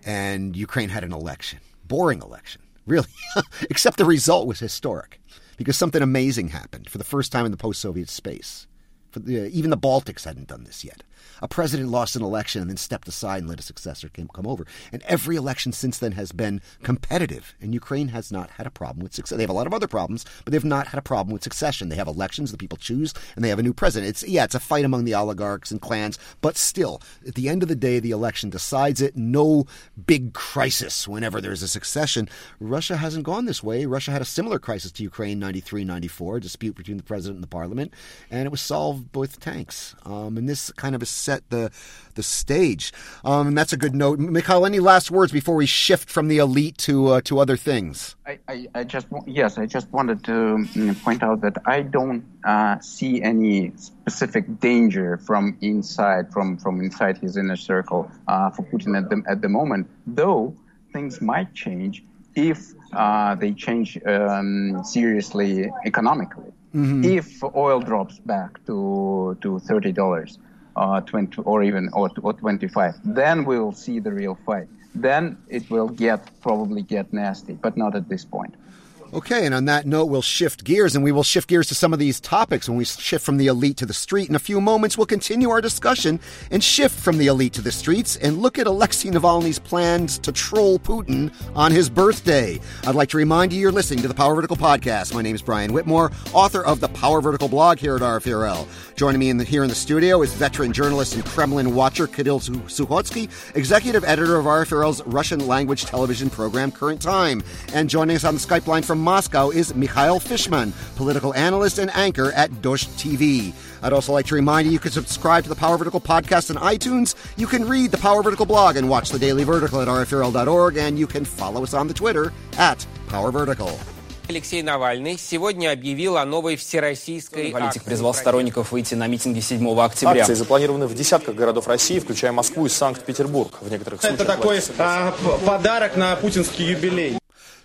Speaker 8: and Ukraine had an election. Boring election, really. Except the result was historic because something amazing happened for the first time in the post-Soviet space. The, even the Baltics hadn't done this yet. A president lost an election and then stepped aside and let a successor come over. And every election since then has been competitive. And Ukraine has not had a problem with success. They have a lot of other problems, but they've not had a problem with succession. They have elections, the people choose, and they have a new president. It's yeah, it's a fight among the oligarchs and clans, but still, at the end of the day, the election decides it. No big crisis whenever there's a succession. Russia hasn't gone this way. Russia had a similar crisis to Ukraine 93 94, dispute between the president and the parliament, and it was solved with tanks. Um, and this kind of set the the stage. Um, and that's a good note. Mikhail, any last words before we shift from the elite to uh, to other things?
Speaker 1: I, I, I, just yes, I just wanted to mm, point out that I don't uh, see any specific danger from inside from from inside his inner circle uh, for Putin at the at the moment. Though things might change if uh, they change um, seriously economically. Mm-hmm. If oil drops back to to thirty dollars, uh, 20 or even or, or 25, then we'll see the real fight. Then it will get probably get nasty, but not at this point.
Speaker 8: Okay, and on that note, we'll shift gears and we will shift gears to some of these topics when we shift from the elite to the street. In a few moments, we'll continue our discussion and shift from the elite to the streets and look at Alexei Navalny's plans to troll Putin on his birthday. I'd like to remind you you're listening to the Power Vertical podcast. My name is Brian Whitmore, author of the Power Vertical blog here at RFE/RL. Joining me in the, here in the studio is veteran journalist and Kremlin watcher Kirill Sukhotsky, executive editor of RFE/RL's Russian language television program Current Time. And joining us on the Skype line from Moscow is Mikhail Fishman, political analyst and anchor at Dozhd TV. I'd also like to remind you you can subscribe to the Power Vertical podcast on iTunes. You can read the Power Vertical blog and watch the Daily Vertical at rfrl.org, and you can follow us on the Twitter at Power Vertical.
Speaker 2: Алексей Навальный сегодня объявил о новой всероссийской
Speaker 4: Политик призвал сторонников выйти на митинги 7 октября.
Speaker 7: Акции запланированы в десятках городов России, включая Москву и Санкт-Петербург. В некоторых
Speaker 10: случаях... Это такой а, подарок на путинский юбилей.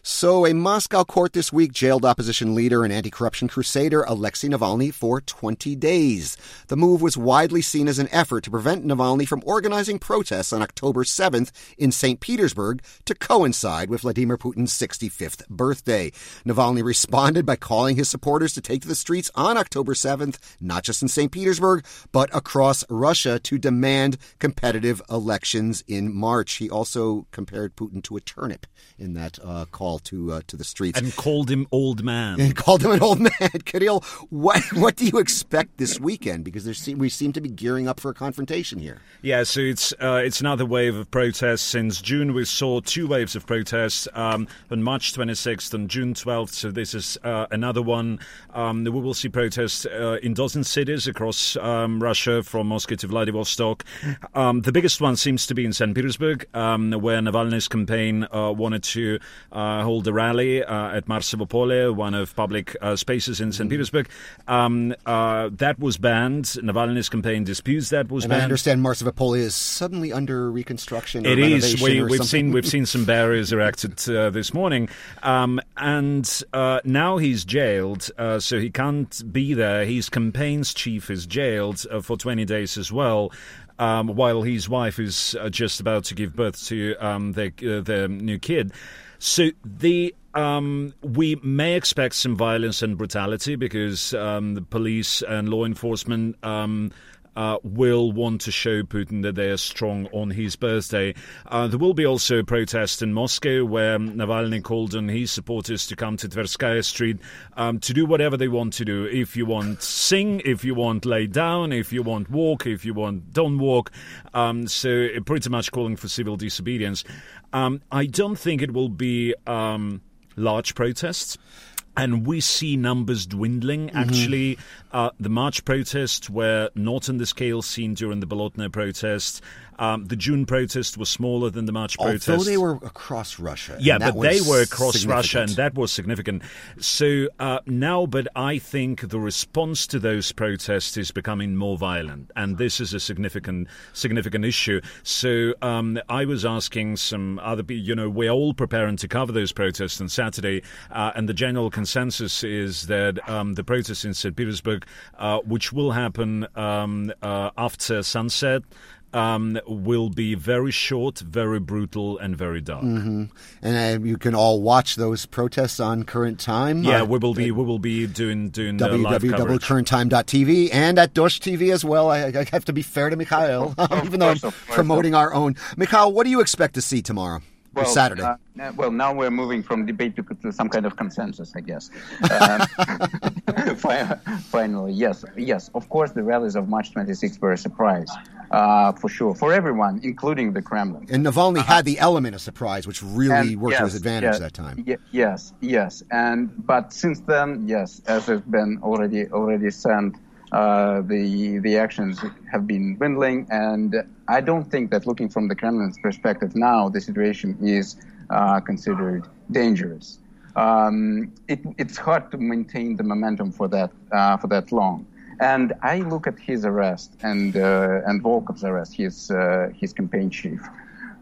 Speaker 8: So, a Moscow court this week jailed opposition leader and anti corruption crusader Alexei Navalny for 20 days. The move was widely seen as an effort to prevent Navalny from organizing protests on October 7th in St. Petersburg to coincide with Vladimir Putin's 65th birthday. Navalny responded by calling his supporters to take to the streets on October 7th, not just in St. Petersburg, but across Russia to demand competitive elections in March. He also compared Putin to a turnip in that uh, call to uh, to the streets
Speaker 9: and called him old man.
Speaker 8: And called him an old man. Kirill, what what do you expect this weekend? Because there we seem to be gearing up for a confrontation here.
Speaker 9: Yeah, so it's uh, it's another wave of protests. Since June, we saw two waves of protests um, on March 26th and June 12th. So this is uh, another one. Um, we will see protests uh, in dozens cities across um, Russia, from Moscow to Vladivostok. Um, the biggest one seems to be in St. Petersburg, um, where Navalny's campaign uh, wanted to uh, hold a rally uh, at Marsovo Pole, one of public uh, spaces in St. Mm. Petersburg. Um, uh, that was banned. Navalny's campaign disputes that was
Speaker 8: and
Speaker 9: banned.
Speaker 8: I understand Marsovo Pole is suddenly under reconstruction.
Speaker 9: It is. We,
Speaker 8: have
Speaker 9: seen we've seen some barriers erected uh, this morning, um, and uh, now he's jailed, so he can't be there. His campaign's chief is jailed for 20 days as well um, while his wife is uh, just about to give birth to um, their, uh, their new kid. So the um, we may expect some violence and brutality because um, the police and law enforcement um, uh, will want to show Putin that they are strong on his birthday. Uh, there will be also protests in Moscow where Navalny called on his supporters to come to Tverskaya Street um, to do whatever they want to do. If you want sing, if you want lay down, if you want walk, if you want don't walk. Um, so pretty much calling for civil disobedience. Um, I don't think it will be um, large protests and we see numbers dwindling. Mm-hmm. Actually, uh, the March protests were not on the scale seen during the Bolotnaya protests. Um, the June protest was smaller than the March protest.
Speaker 8: Although they were across Russia.
Speaker 9: Yeah, but they were across Russia, and that was significant. So uh, now, but I think the response to those protests is becoming more violent, and this is a significant, significant issue. So um, I was asking some other people, you know, we're all preparing to cover those protests on Saturday, uh, and the general consensus is that um, the protests in St. Petersburg, uh, which will happen um, uh, after sunset, um, will be very short, very brutal, and very dark.
Speaker 8: Mm-hmm. And uh, you can all watch those protests on Current Time.
Speaker 9: Yeah,
Speaker 8: uh,
Speaker 9: we will be we will be doing doing uh, live coverage.
Speaker 8: www.currenttime.tv and at Dozhd TV as well. I, I have to be fair to Mikhail, even though I'm promoting our own. Mikhail, what do you expect to see tomorrow?
Speaker 1: well,
Speaker 8: Saturday.
Speaker 1: Uh, well, now we're moving from debate to, to some kind of consensus, I guess. Um, finally, yes, yes. Of course, the rallies of March 26 were a surprise, uh, for sure, for everyone, including the Kremlin.
Speaker 8: And Navalny uh, had the element of surprise, which really
Speaker 1: and
Speaker 8: worked
Speaker 1: yes,
Speaker 8: to his advantage
Speaker 1: yes,
Speaker 8: that time.
Speaker 1: Y- yes, yes, and but since then, yes, as has been already already said. Uh, the the actions have been dwindling, and I don't think that looking from the Kremlin's perspective now, the situation is uh, considered dangerous. Um, it, it's hard to maintain the momentum for that uh, for that long. And I look at his arrest and uh, and Volkov's arrest, his uh, his campaign chief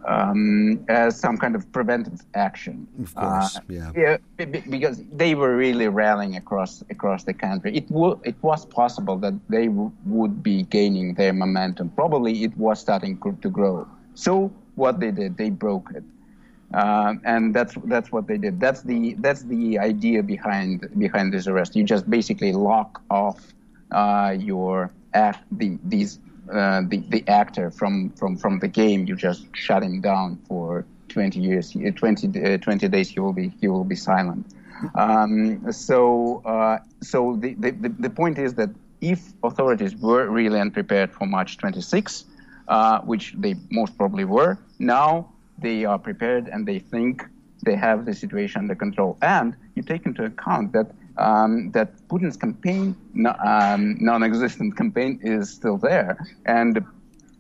Speaker 1: um, as some kind of preventive action.
Speaker 8: Of course, uh, yeah.
Speaker 1: yeah. Because they were really rallying across across the country. It w- it was possible that they w- would be gaining their momentum. Probably it was starting to grow. So what they did, they broke it. Uh, and that's that's what they did. That's the that's the idea behind behind this arrest. You just basically lock off uh, your act the these uh, the the actor from from from the game. You just shut him down for 20 years, 20, uh, 20 days. He will be he will be silent. Um, so uh, so the, the the point is that if authorities were really unprepared for March 26, uh, which they most probably were, now they are prepared and they think they have the situation under control. And you take into account that um, that Putin's campaign, um, non-existent campaign, is still there, and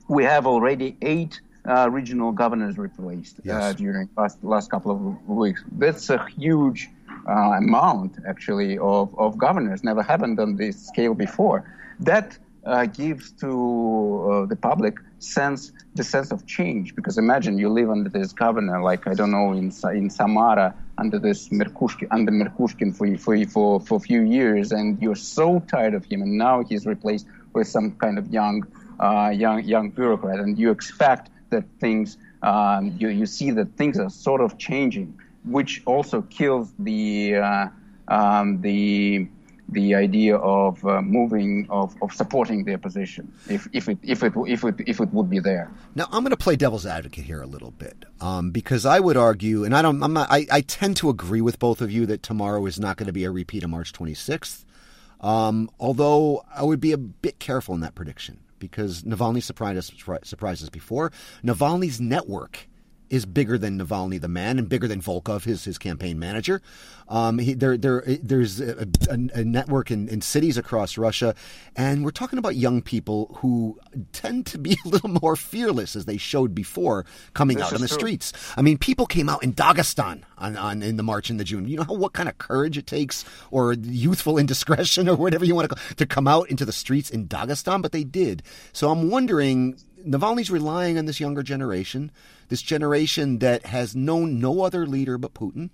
Speaker 1: we have already eight uh, regional governors replaced
Speaker 8: yes.
Speaker 1: uh, during last last couple of weeks. That's a huge uh, amount, actually, of, of governors. Never happened on this scale before. That uh, gives to uh, the public sense the sense of change. Because imagine you live under this governor like I don't know in in Samara under this Merkushkin under Merkushkin for for for for a few years and you're so tired of him and now he's replaced with some kind of young uh, young young bureaucrat. And you expect that things um, you you see that things are sort of changing which also kills the uh, um, the the idea of uh, moving of, of supporting their position if, if it if it if it if it would be there.
Speaker 8: Now I'm going to play devil's advocate here a little bit um, because I would argue, and I don't, I'm not, I, I tend to agree with both of you that tomorrow is not going to be a repeat of March 26th. Um, although I would be a bit careful in that prediction because Navalny surprised us, surprised us before. Navalny's network is bigger than Navalny the man and bigger than Volkov, his his campaign manager. Um, he, there, there, there's a, a, a network in, in, cities across Russia, and we're talking about young people who tend to be a little more fearless, as they showed before, coming
Speaker 1: this
Speaker 8: out on the
Speaker 1: true.
Speaker 8: streets. I mean, people came out in Dagestan on, on in the march in the June. You know how, what kind of courage it takes, or youthful indiscretion, or whatever you want to call, to come out into the streets in Dagestan, but they did. So I'm wondering. Navalny's relying on this younger generation, this generation that has known no other leader but Putin,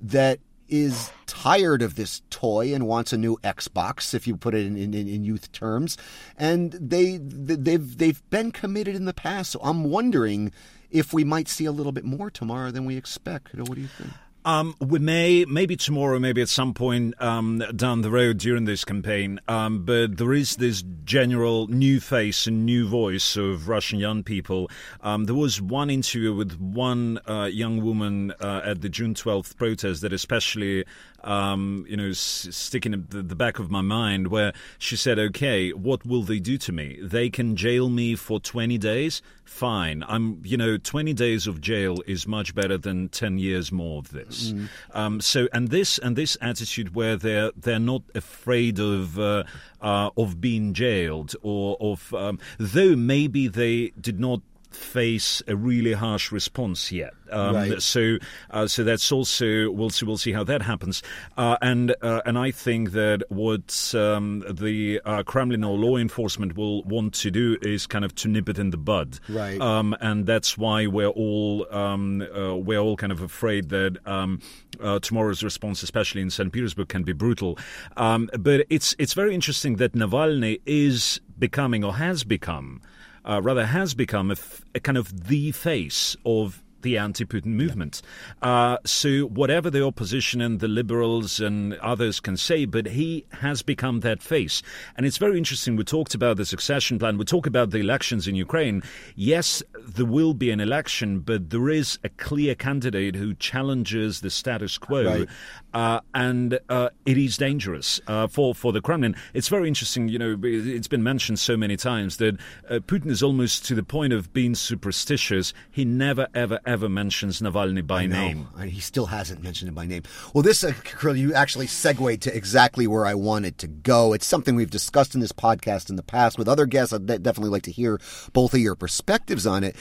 Speaker 8: that is tired of this toy and wants a new Xbox, if you put it in, in, in, youth terms, and they they've they've been committed in the past. So I'm wondering if we might see a little bit more tomorrow than we expect. What do you think?
Speaker 9: Um, we may, maybe tomorrow, maybe at some point um, down the road during this campaign, um, but there is this general new face and new voice of Russian young people. Um, there was one interview with one uh, young woman uh, at the June 12th protest that especially um, you know, s- sticking in the, the, back of my mind, where she said, "Okay, what will they do to me? They can jail me for 20 days. Fine. I'm, you know, 20 days of jail is much better than 10 years more of this. Mm. Um, so, and this and this attitude where they're they're not afraid of uh, uh, of being jailed or of, um, though maybe they did not." Face a really harsh response yet. Um,
Speaker 8: right.
Speaker 9: So, uh, so that's also we'll see. We'll see how that happens. Uh, and uh, and I think that what um, the uh, Kremlin or law enforcement will want to do is kind of to nip it in the bud.
Speaker 8: Right.
Speaker 9: Um, and that's why we're all um, uh, we're all kind of afraid that um, uh, tomorrow's response, especially in St. Petersburg, can be brutal. Um, but it's it's very interesting that Navalny is becoming or has become uh, rather has become a, f- a kind of the face of the anti-Putin movement. Uh, so whatever the opposition and the liberals and others can say, but he has become that face. And it's very interesting. We talked about the succession plan. We talk about the elections in Ukraine. Yes, there will be an election, but there is a clear candidate who challenges the status quo.
Speaker 8: Right.
Speaker 9: Uh, and uh, it is dangerous uh, for for the Kremlin. It's very interesting. You know, it's been mentioned so many times that uh, Putin is almost to the point of being superstitious. He never, ever, ever mentions Navalny by name.
Speaker 8: Uh, He still hasn't mentioned it by name. Well, this, uh, you actually segued to exactly where I wanted to go. It's something we've discussed in this podcast in the past with other guests. I'd definitely like to hear both of your perspectives on it.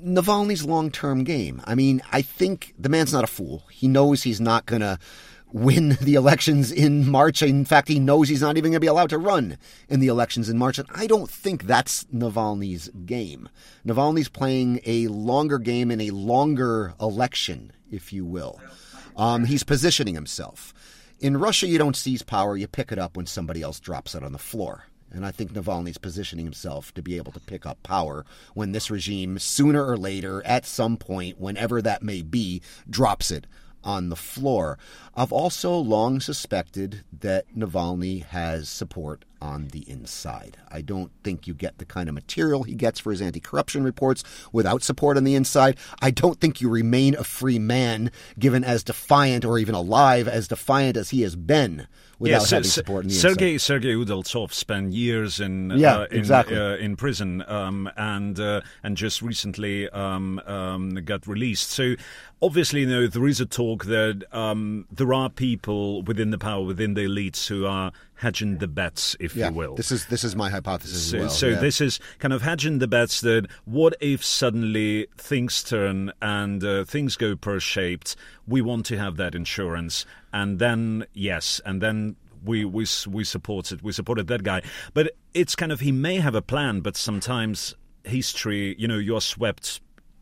Speaker 8: Navalny's long term game. I mean, I think the man's not a fool. He knows he's not going to win the elections in March. In fact, he knows he's not even going to be allowed to run in the elections in March. And I don't think that's Navalny's game. Navalny's playing a longer game in a longer election, if you will. Um, he's positioning himself. In Russia, you don't seize power, you pick it up when somebody else drops it on the floor. And I think Navalny's positioning himself to be able to pick up power when this regime, sooner or later, at some point, whenever that may be, drops it on the floor. I've also long suspected that Navalny has support on the inside. I don't think you get the kind of material he gets for his anti corruption reports without support on the inside. I don't think you remain a free man, given as defiant or even alive as defiant as he has been without
Speaker 9: Se-
Speaker 8: having support on the
Speaker 9: Sergei
Speaker 8: inside.
Speaker 9: Sergei Udaltsov spent years in
Speaker 8: Yeah,
Speaker 9: uh, in,
Speaker 8: exactly.
Speaker 9: uh, in prison um, and uh, and just recently um, um, got released. So obviously, you know, there is a talk that um, there are people within the power, within the elites, who are hedging the bets, if
Speaker 8: Yeah,
Speaker 9: you will.
Speaker 8: this is this is my hypothesis
Speaker 9: So,
Speaker 8: as well.
Speaker 9: so
Speaker 8: yeah.
Speaker 9: this is kind of hedging the bets that what if suddenly things turn and uh, things go pear shaped? We want to have that insurance, and then yes, and then we we we supported we supported that guy. But it's kind of he may have a plan, but sometimes history, you know, you're swept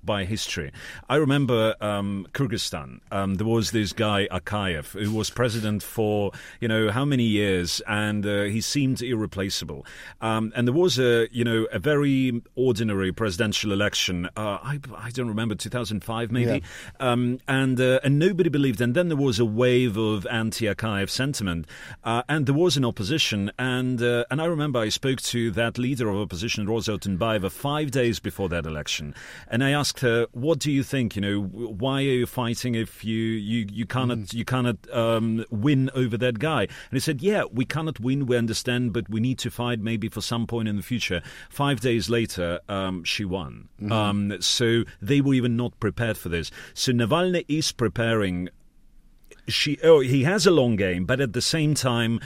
Speaker 9: by history. I remember um, Kyrgyzstan. Um, there was this guy Akayev who was president for you know how many years, and uh, he seemed irreplaceable. Um, and there was a you know a very ordinary presidential election. Uh, I I don't remember 2005 maybe, um, and uh, and nobody believed. And then there was a wave of anti-Akayev sentiment, uh, and there was an opposition. And uh, and I remember I spoke to that leader of opposition, Rosa Otunbayeva, five days before that election, and I asked "What do you think? You know, why are you fighting if you you you cannot you cannot um, win over that guy?" And he said, "Yeah, we cannot win. We understand, but we need to fight maybe for some point in the future." Five days later, um, she won. Um, so they were even not prepared for this. So Navalny is preparing she oh he has a long game, but at the same time,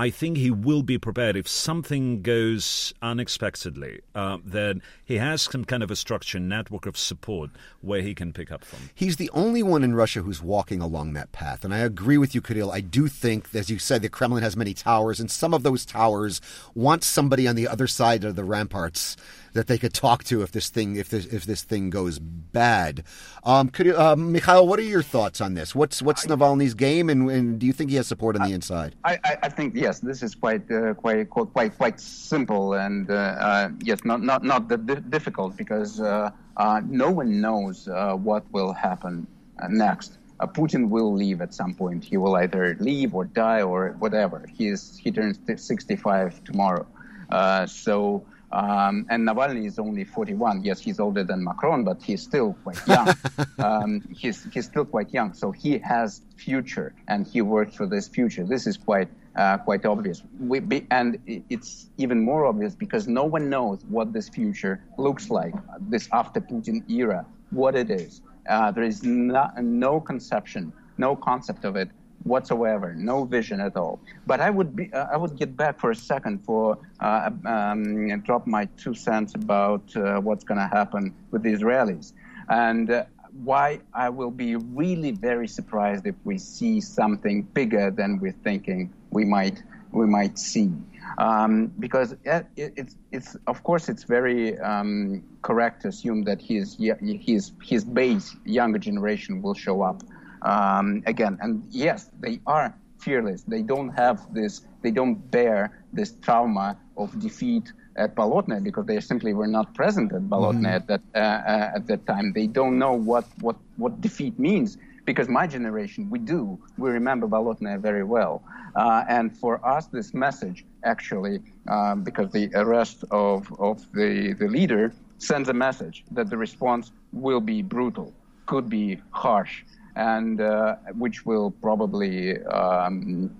Speaker 9: I think he will be prepared if something goes unexpectedly. Uh, then he has some kind of a structure network of support where he can pick up from.
Speaker 8: He's the only one in Russia who's walking along that path. And I agree with you, Kirill. I do think, as you said, the Kremlin has many towers, and some of those towers want somebody on the other side of the ramparts that they could talk to if this thing if this if this thing goes bad. Um, could you, uh, Mikhail, what are your thoughts on this? What's what's Navalny's game, and, and do you think he has support on the inside?
Speaker 1: I, I, I think yes, this is quite uh, quite quite quite simple and uh, uh, yes, not not not that difficult because uh, uh, no one knows uh, what will happen uh, next. Uh, Putin will leave at some point. He will either leave or die or whatever. He is he turns 65 tomorrow. Uh, so um, and Navalny is only 41. Yes, he's older than Macron, but he's still quite young. um, he's he's still quite young, so he has future, and he works for this future. This is quite uh, quite obvious. We be, and it's even more obvious because no one knows what this future looks like. This after Putin era, what it is. Uh, there is no, no conception, no concept of it whatsoever, no vision at all. But I would be, uh, I would get back for a second for uh, um, drop my two cents about uh, what's going to happen with the Israelis and uh, why I will be really very surprised if we see something bigger than we're thinking we might we might see. Um, because it, it, it's it's of course it's very um, correct to assume that his his his base younger generation will show up um, again. And yes, they are fearless. They don't have this. They don't bear this trauma of defeat at Bolotnaya because they simply were not present at Bolotnaya at that uh, uh, at that time. They don't know what what what defeat means because my generation we do we remember Bolotnaya very well. Uh, and for us, this message actually, um, because the arrest of of the the leader sends a message that the response will be brutal, could be harsh, and uh, which will probably um,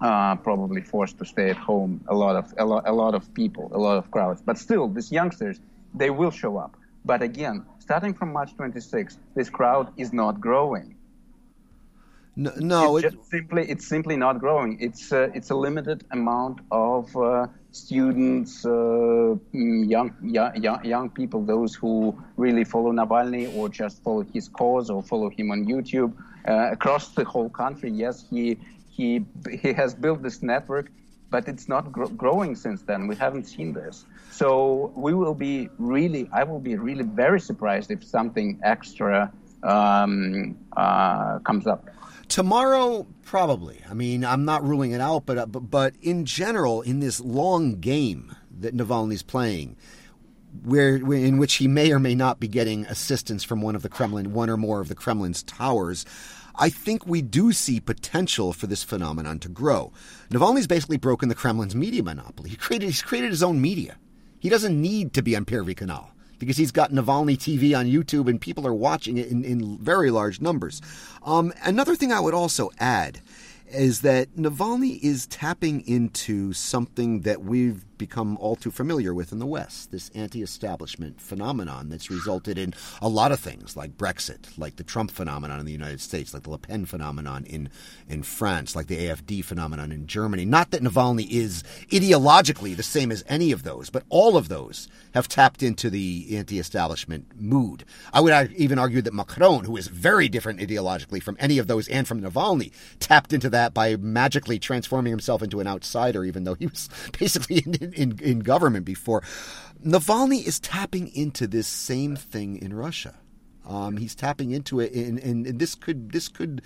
Speaker 1: uh, probably forced to stay at home a lot of a lot, a lot of people, a lot of crowds. But still, these youngsters they will show up. But again, starting from March 26th, this crowd is not growing.
Speaker 8: No, no
Speaker 1: it's it, simply it's simply not growing. It's uh, it's a limited amount of uh, students, uh, mm, young, young young people, those who really follow Navalny or just follow his cause or follow him on YouTube uh, across the whole country. Yes, he he he has built this network, but it's not gr- growing since then. We haven't seen this. So we will be really, I will be really very surprised if something extra um, uh, comes up.
Speaker 8: Tomorrow, probably. I mean, I'm not ruling it out, uh, but but in general, in this long game that Navalny's playing, where in which he may or may not be getting assistance from one of the Kremlin, one or more of the Kremlin's towers. I think we do see potential for this phenomenon to grow. Navalny's basically broken the Kremlin's media monopoly. He created, he's created his own media. He doesn't need to be on Pervy Kanal because he's got Navalny TV on YouTube and people are watching it in, in very large numbers. Um, another thing I would also add is that Navalny is tapping into something that we've become all too familiar with in the West this anti establishment phenomenon that's resulted in a lot of things like Brexit, like the Trump phenomenon in the United States, like the Le Pen phenomenon in, in France, like the AFD phenomenon in Germany. Not that Navalny is ideologically the same as any of those, but all of those have tapped into the anti establishment mood. I would even argue that Macron, who is very different ideologically from any of those and from Navalny, tapped into that by magically transforming himself into an outsider, even though he was basically in, in, government before. Navalny is tapping into this same thing in Russia. Um, he's tapping into it, and, and, and, this could this could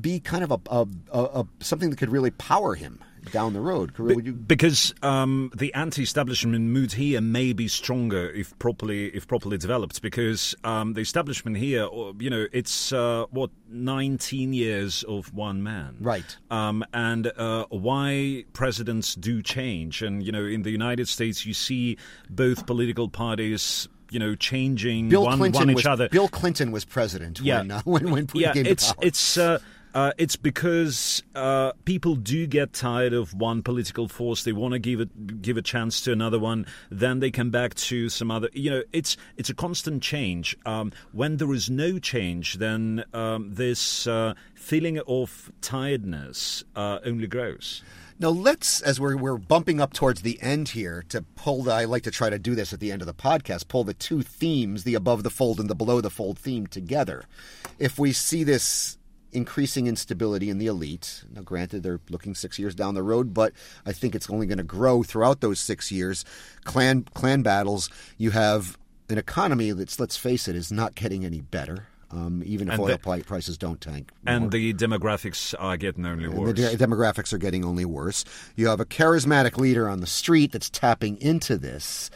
Speaker 8: be kind of a, a, a something that could really power him down the road.
Speaker 9: You... Because um, the anti-establishment mood here may be stronger if properly if properly developed. Because um, the establishment here, you know, it's uh, what 19 years of one man,
Speaker 8: right?
Speaker 9: Um, and uh, why presidents do change, and you know, in the United States, you see both political parties you know, changing
Speaker 8: Bill
Speaker 9: one,
Speaker 8: Clinton
Speaker 9: one
Speaker 8: was,
Speaker 9: each other.
Speaker 8: Bill Clinton was president
Speaker 9: yeah.
Speaker 8: when, uh, when, when Putin
Speaker 9: yeah,
Speaker 8: came
Speaker 9: it's. It's, uh, uh, it's because uh, people do get tired of one political force. They want to give it give a chance to another one. Then they come back to some other. You know, it's it's a constant change. Um, when there is no change, then um, this uh, feeling of tiredness uh, only grows.
Speaker 8: Now let's, as we're we're bumping up towards the end here, to pull. The, I like to try to do this at the end of the podcast. Pull the two themes, the above the fold and the below the fold theme, together. If we see this increasing instability in the elite. Now, granted, they're looking six years down the road, but I think it's only going to grow throughout those six years. Clan clan battles. You have an economy that's, let's face it, is not getting any better. Um, even if and oil the, prices don't tank.
Speaker 9: More. And the demographics are getting only worse.
Speaker 8: The de- demographics are getting only worse. You have a charismatic leader on the street that's tapping into this.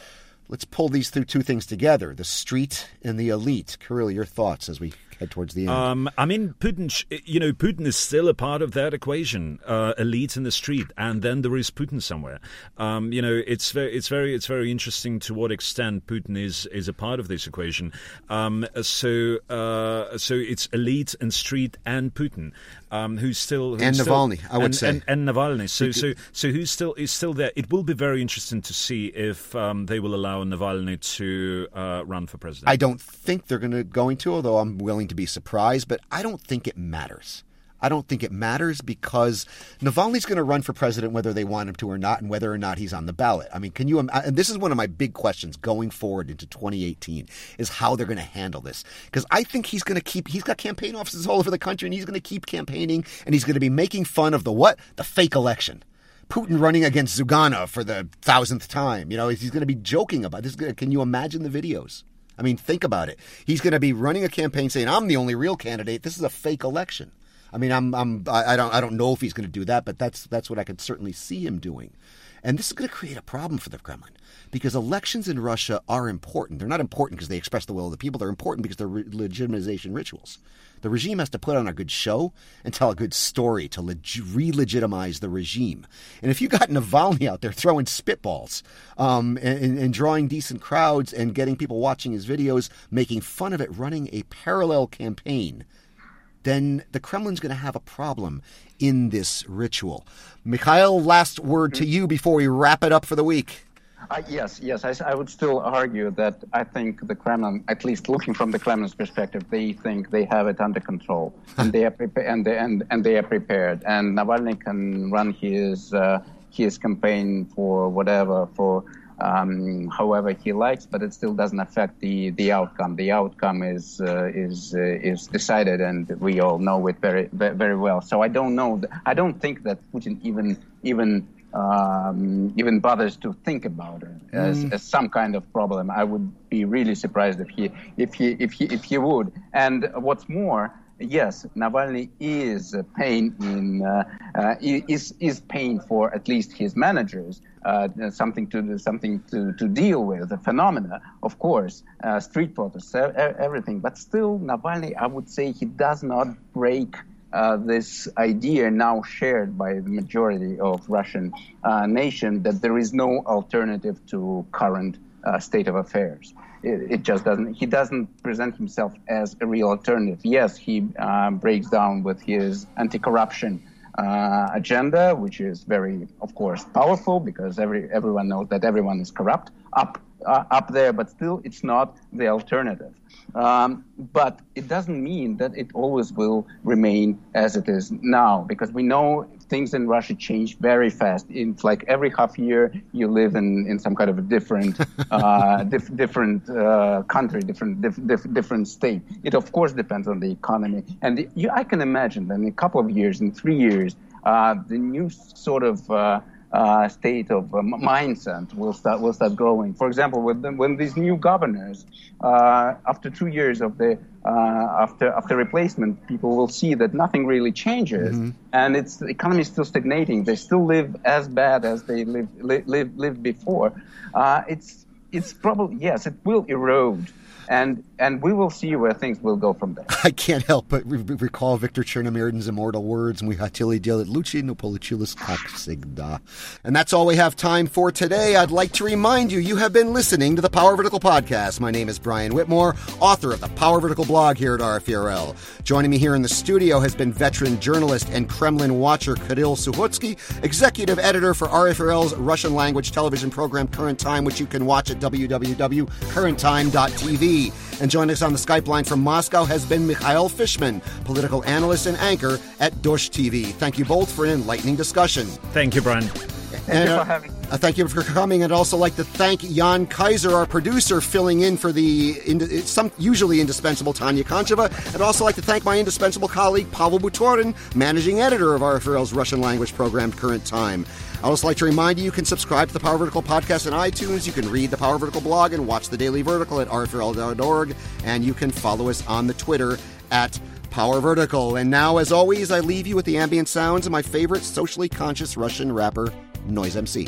Speaker 8: Let's pull these two, two things together the street and the elite. Kirill, your thoughts as we towards the end?
Speaker 9: Um, I mean, Putin, you know, Putin is still a part of that equation. Uh, elite in the street, and then there is Putin somewhere. Um, you know, it's very, it's very, it's very interesting to what extent Putin is is a part of this equation. Um, so, uh, so it's elite and street and Putin, um, who's still who's
Speaker 8: and
Speaker 9: still,
Speaker 8: Navalny, I would
Speaker 9: and,
Speaker 8: say,
Speaker 9: and, and Navalny. So, so, so who's still is still there? It will be very interesting to see if um, they will allow Navalny to uh, run for president.
Speaker 8: I don't think they're going to going to, although I'm willing to be surprised, but I don't think it matters. I don't think it matters because Navalny's going to run for president whether they want him to or not, and whether or not he's on the ballot. I mean, can you? And this is one of my big questions going forward into 2018 is how they're going to handle this because I think he's going to keep. He's got campaign offices all over the country, and he's going to keep campaigning, and he's going to be making fun of the what? The fake election. Putin running against Zyuganov for the thousandth time. You know, he's going to be joking about this. Can you imagine the videos? I mean, think about it. He's going to be running a campaign saying, I'm the only real candidate. This is a fake election. I mean, I'm, I'm, I don't, I don't know if he's going to do that, but that's that's what I could certainly see him doing. And this is going to create a problem for the Kremlin because elections in Russia are important. They're not important because they express the will of the people. They're important because they're re- legitimization rituals. The regime has to put on a good show and tell a good story to leg- re-legitimize the regime. And if you got Navalny out there throwing spitballs um, and, and drawing decent crowds and getting people watching his videos, making fun of it, running a parallel campaign, then the Kremlin's going to have a problem in this ritual. Mikhail, last word to you before we wrap it up for the week.
Speaker 1: Uh, yes, yes. I, I, would still argue that I think the Kremlin, at least looking from the Kremlin's perspective, they think they have it under control and they are prepared and they, and, and they are prepared. And Navalny can run his uh, his campaign for whatever for um, however he likes, but it still doesn't affect the, the outcome. The outcome is uh, is uh, is decided, and we all know it very very well. So I don't know. I don't think that Putin even even um, even bothers to think about it as, mm. as some kind of problem. I would be really surprised if he if he if he if he would. And what's more, yes, Navalny is paying in uh, uh, is is paying for at least his managers uh, something to something to, to deal with the phenomena. Of course, uh, street protests, everything, but still, Navalny, I would say, he does not break. Uh, this idea now shared by the majority of Russian uh, nation that there is no alternative to current state of affairs it, it, just doesn't. He doesn't present himself as a real alternative. Yes, he uh, breaks down with his anti-corruption uh, agenda, which is very, of course, powerful because every everyone knows that everyone is corrupt up uh, up there, but still, it's not the alternative. Um, but it doesn't mean that it always will remain as it is now, because we know things in Russia change very fast. It's like every half year you live in, in some kind of a different uh, dif- different uh, country, different dif- dif- different state. It of course depends on the economy, and the, you, I can imagine that in a couple of years, in three years, uh, the new sort of uh, state of uh, mindset will start will start growing. For example, when the, when these new governors, uh, after two years of the uh, after after replacement, people will see that nothing really changes, mm-hmm. and it's the economy is still stagnating. They still live as bad as they lived live, live, lived before. Uh, it's it's probably yes, it will erode and and we will see where things will go from there.
Speaker 8: I can't help but re- recall Victor Chernomyrdin's immortal words, "We delit luci nopoliculus sigda." And that's all we have time for today. I'd like to remind you, you have been listening to the Power Vertical podcast. My name is Brian Whitmore, author of the Power Vertical blog here at RFE/RL. Joining me here in the studio has been veteran journalist and Kremlin watcher Kirill Sukhotsky, executive editor for RFE/RL's Russian language television program Current Time, which you can watch at www.currenttime.tv. And joining us on the Skype line from Moscow has been Mikhail Fishman, political analyst and anchor at Dozhd TV. Thank you both for an enlightening discussion.
Speaker 9: Thank you, Brian.
Speaker 1: Thank you And, uh, uh,
Speaker 8: thank you for coming. I'd also like to thank Jan Kaiser, our producer, filling in for the in, some usually indispensable Tanya Koncheva. I'd also like to thank my indispensable colleague Pavel Butorin, managing editor of RFE/RL's Russian language program, Current Time. I'd also like to remind you you can subscribe to the Power Vertical podcast on iTunes. You can read the Power Vertical blog and watch the Daily Vertical at rferl.org. And you can follow us on the Twitter at Power Vertical. And now, as always, I leave you with the ambient sounds of my favorite socially conscious Russian rapper, Noise MC.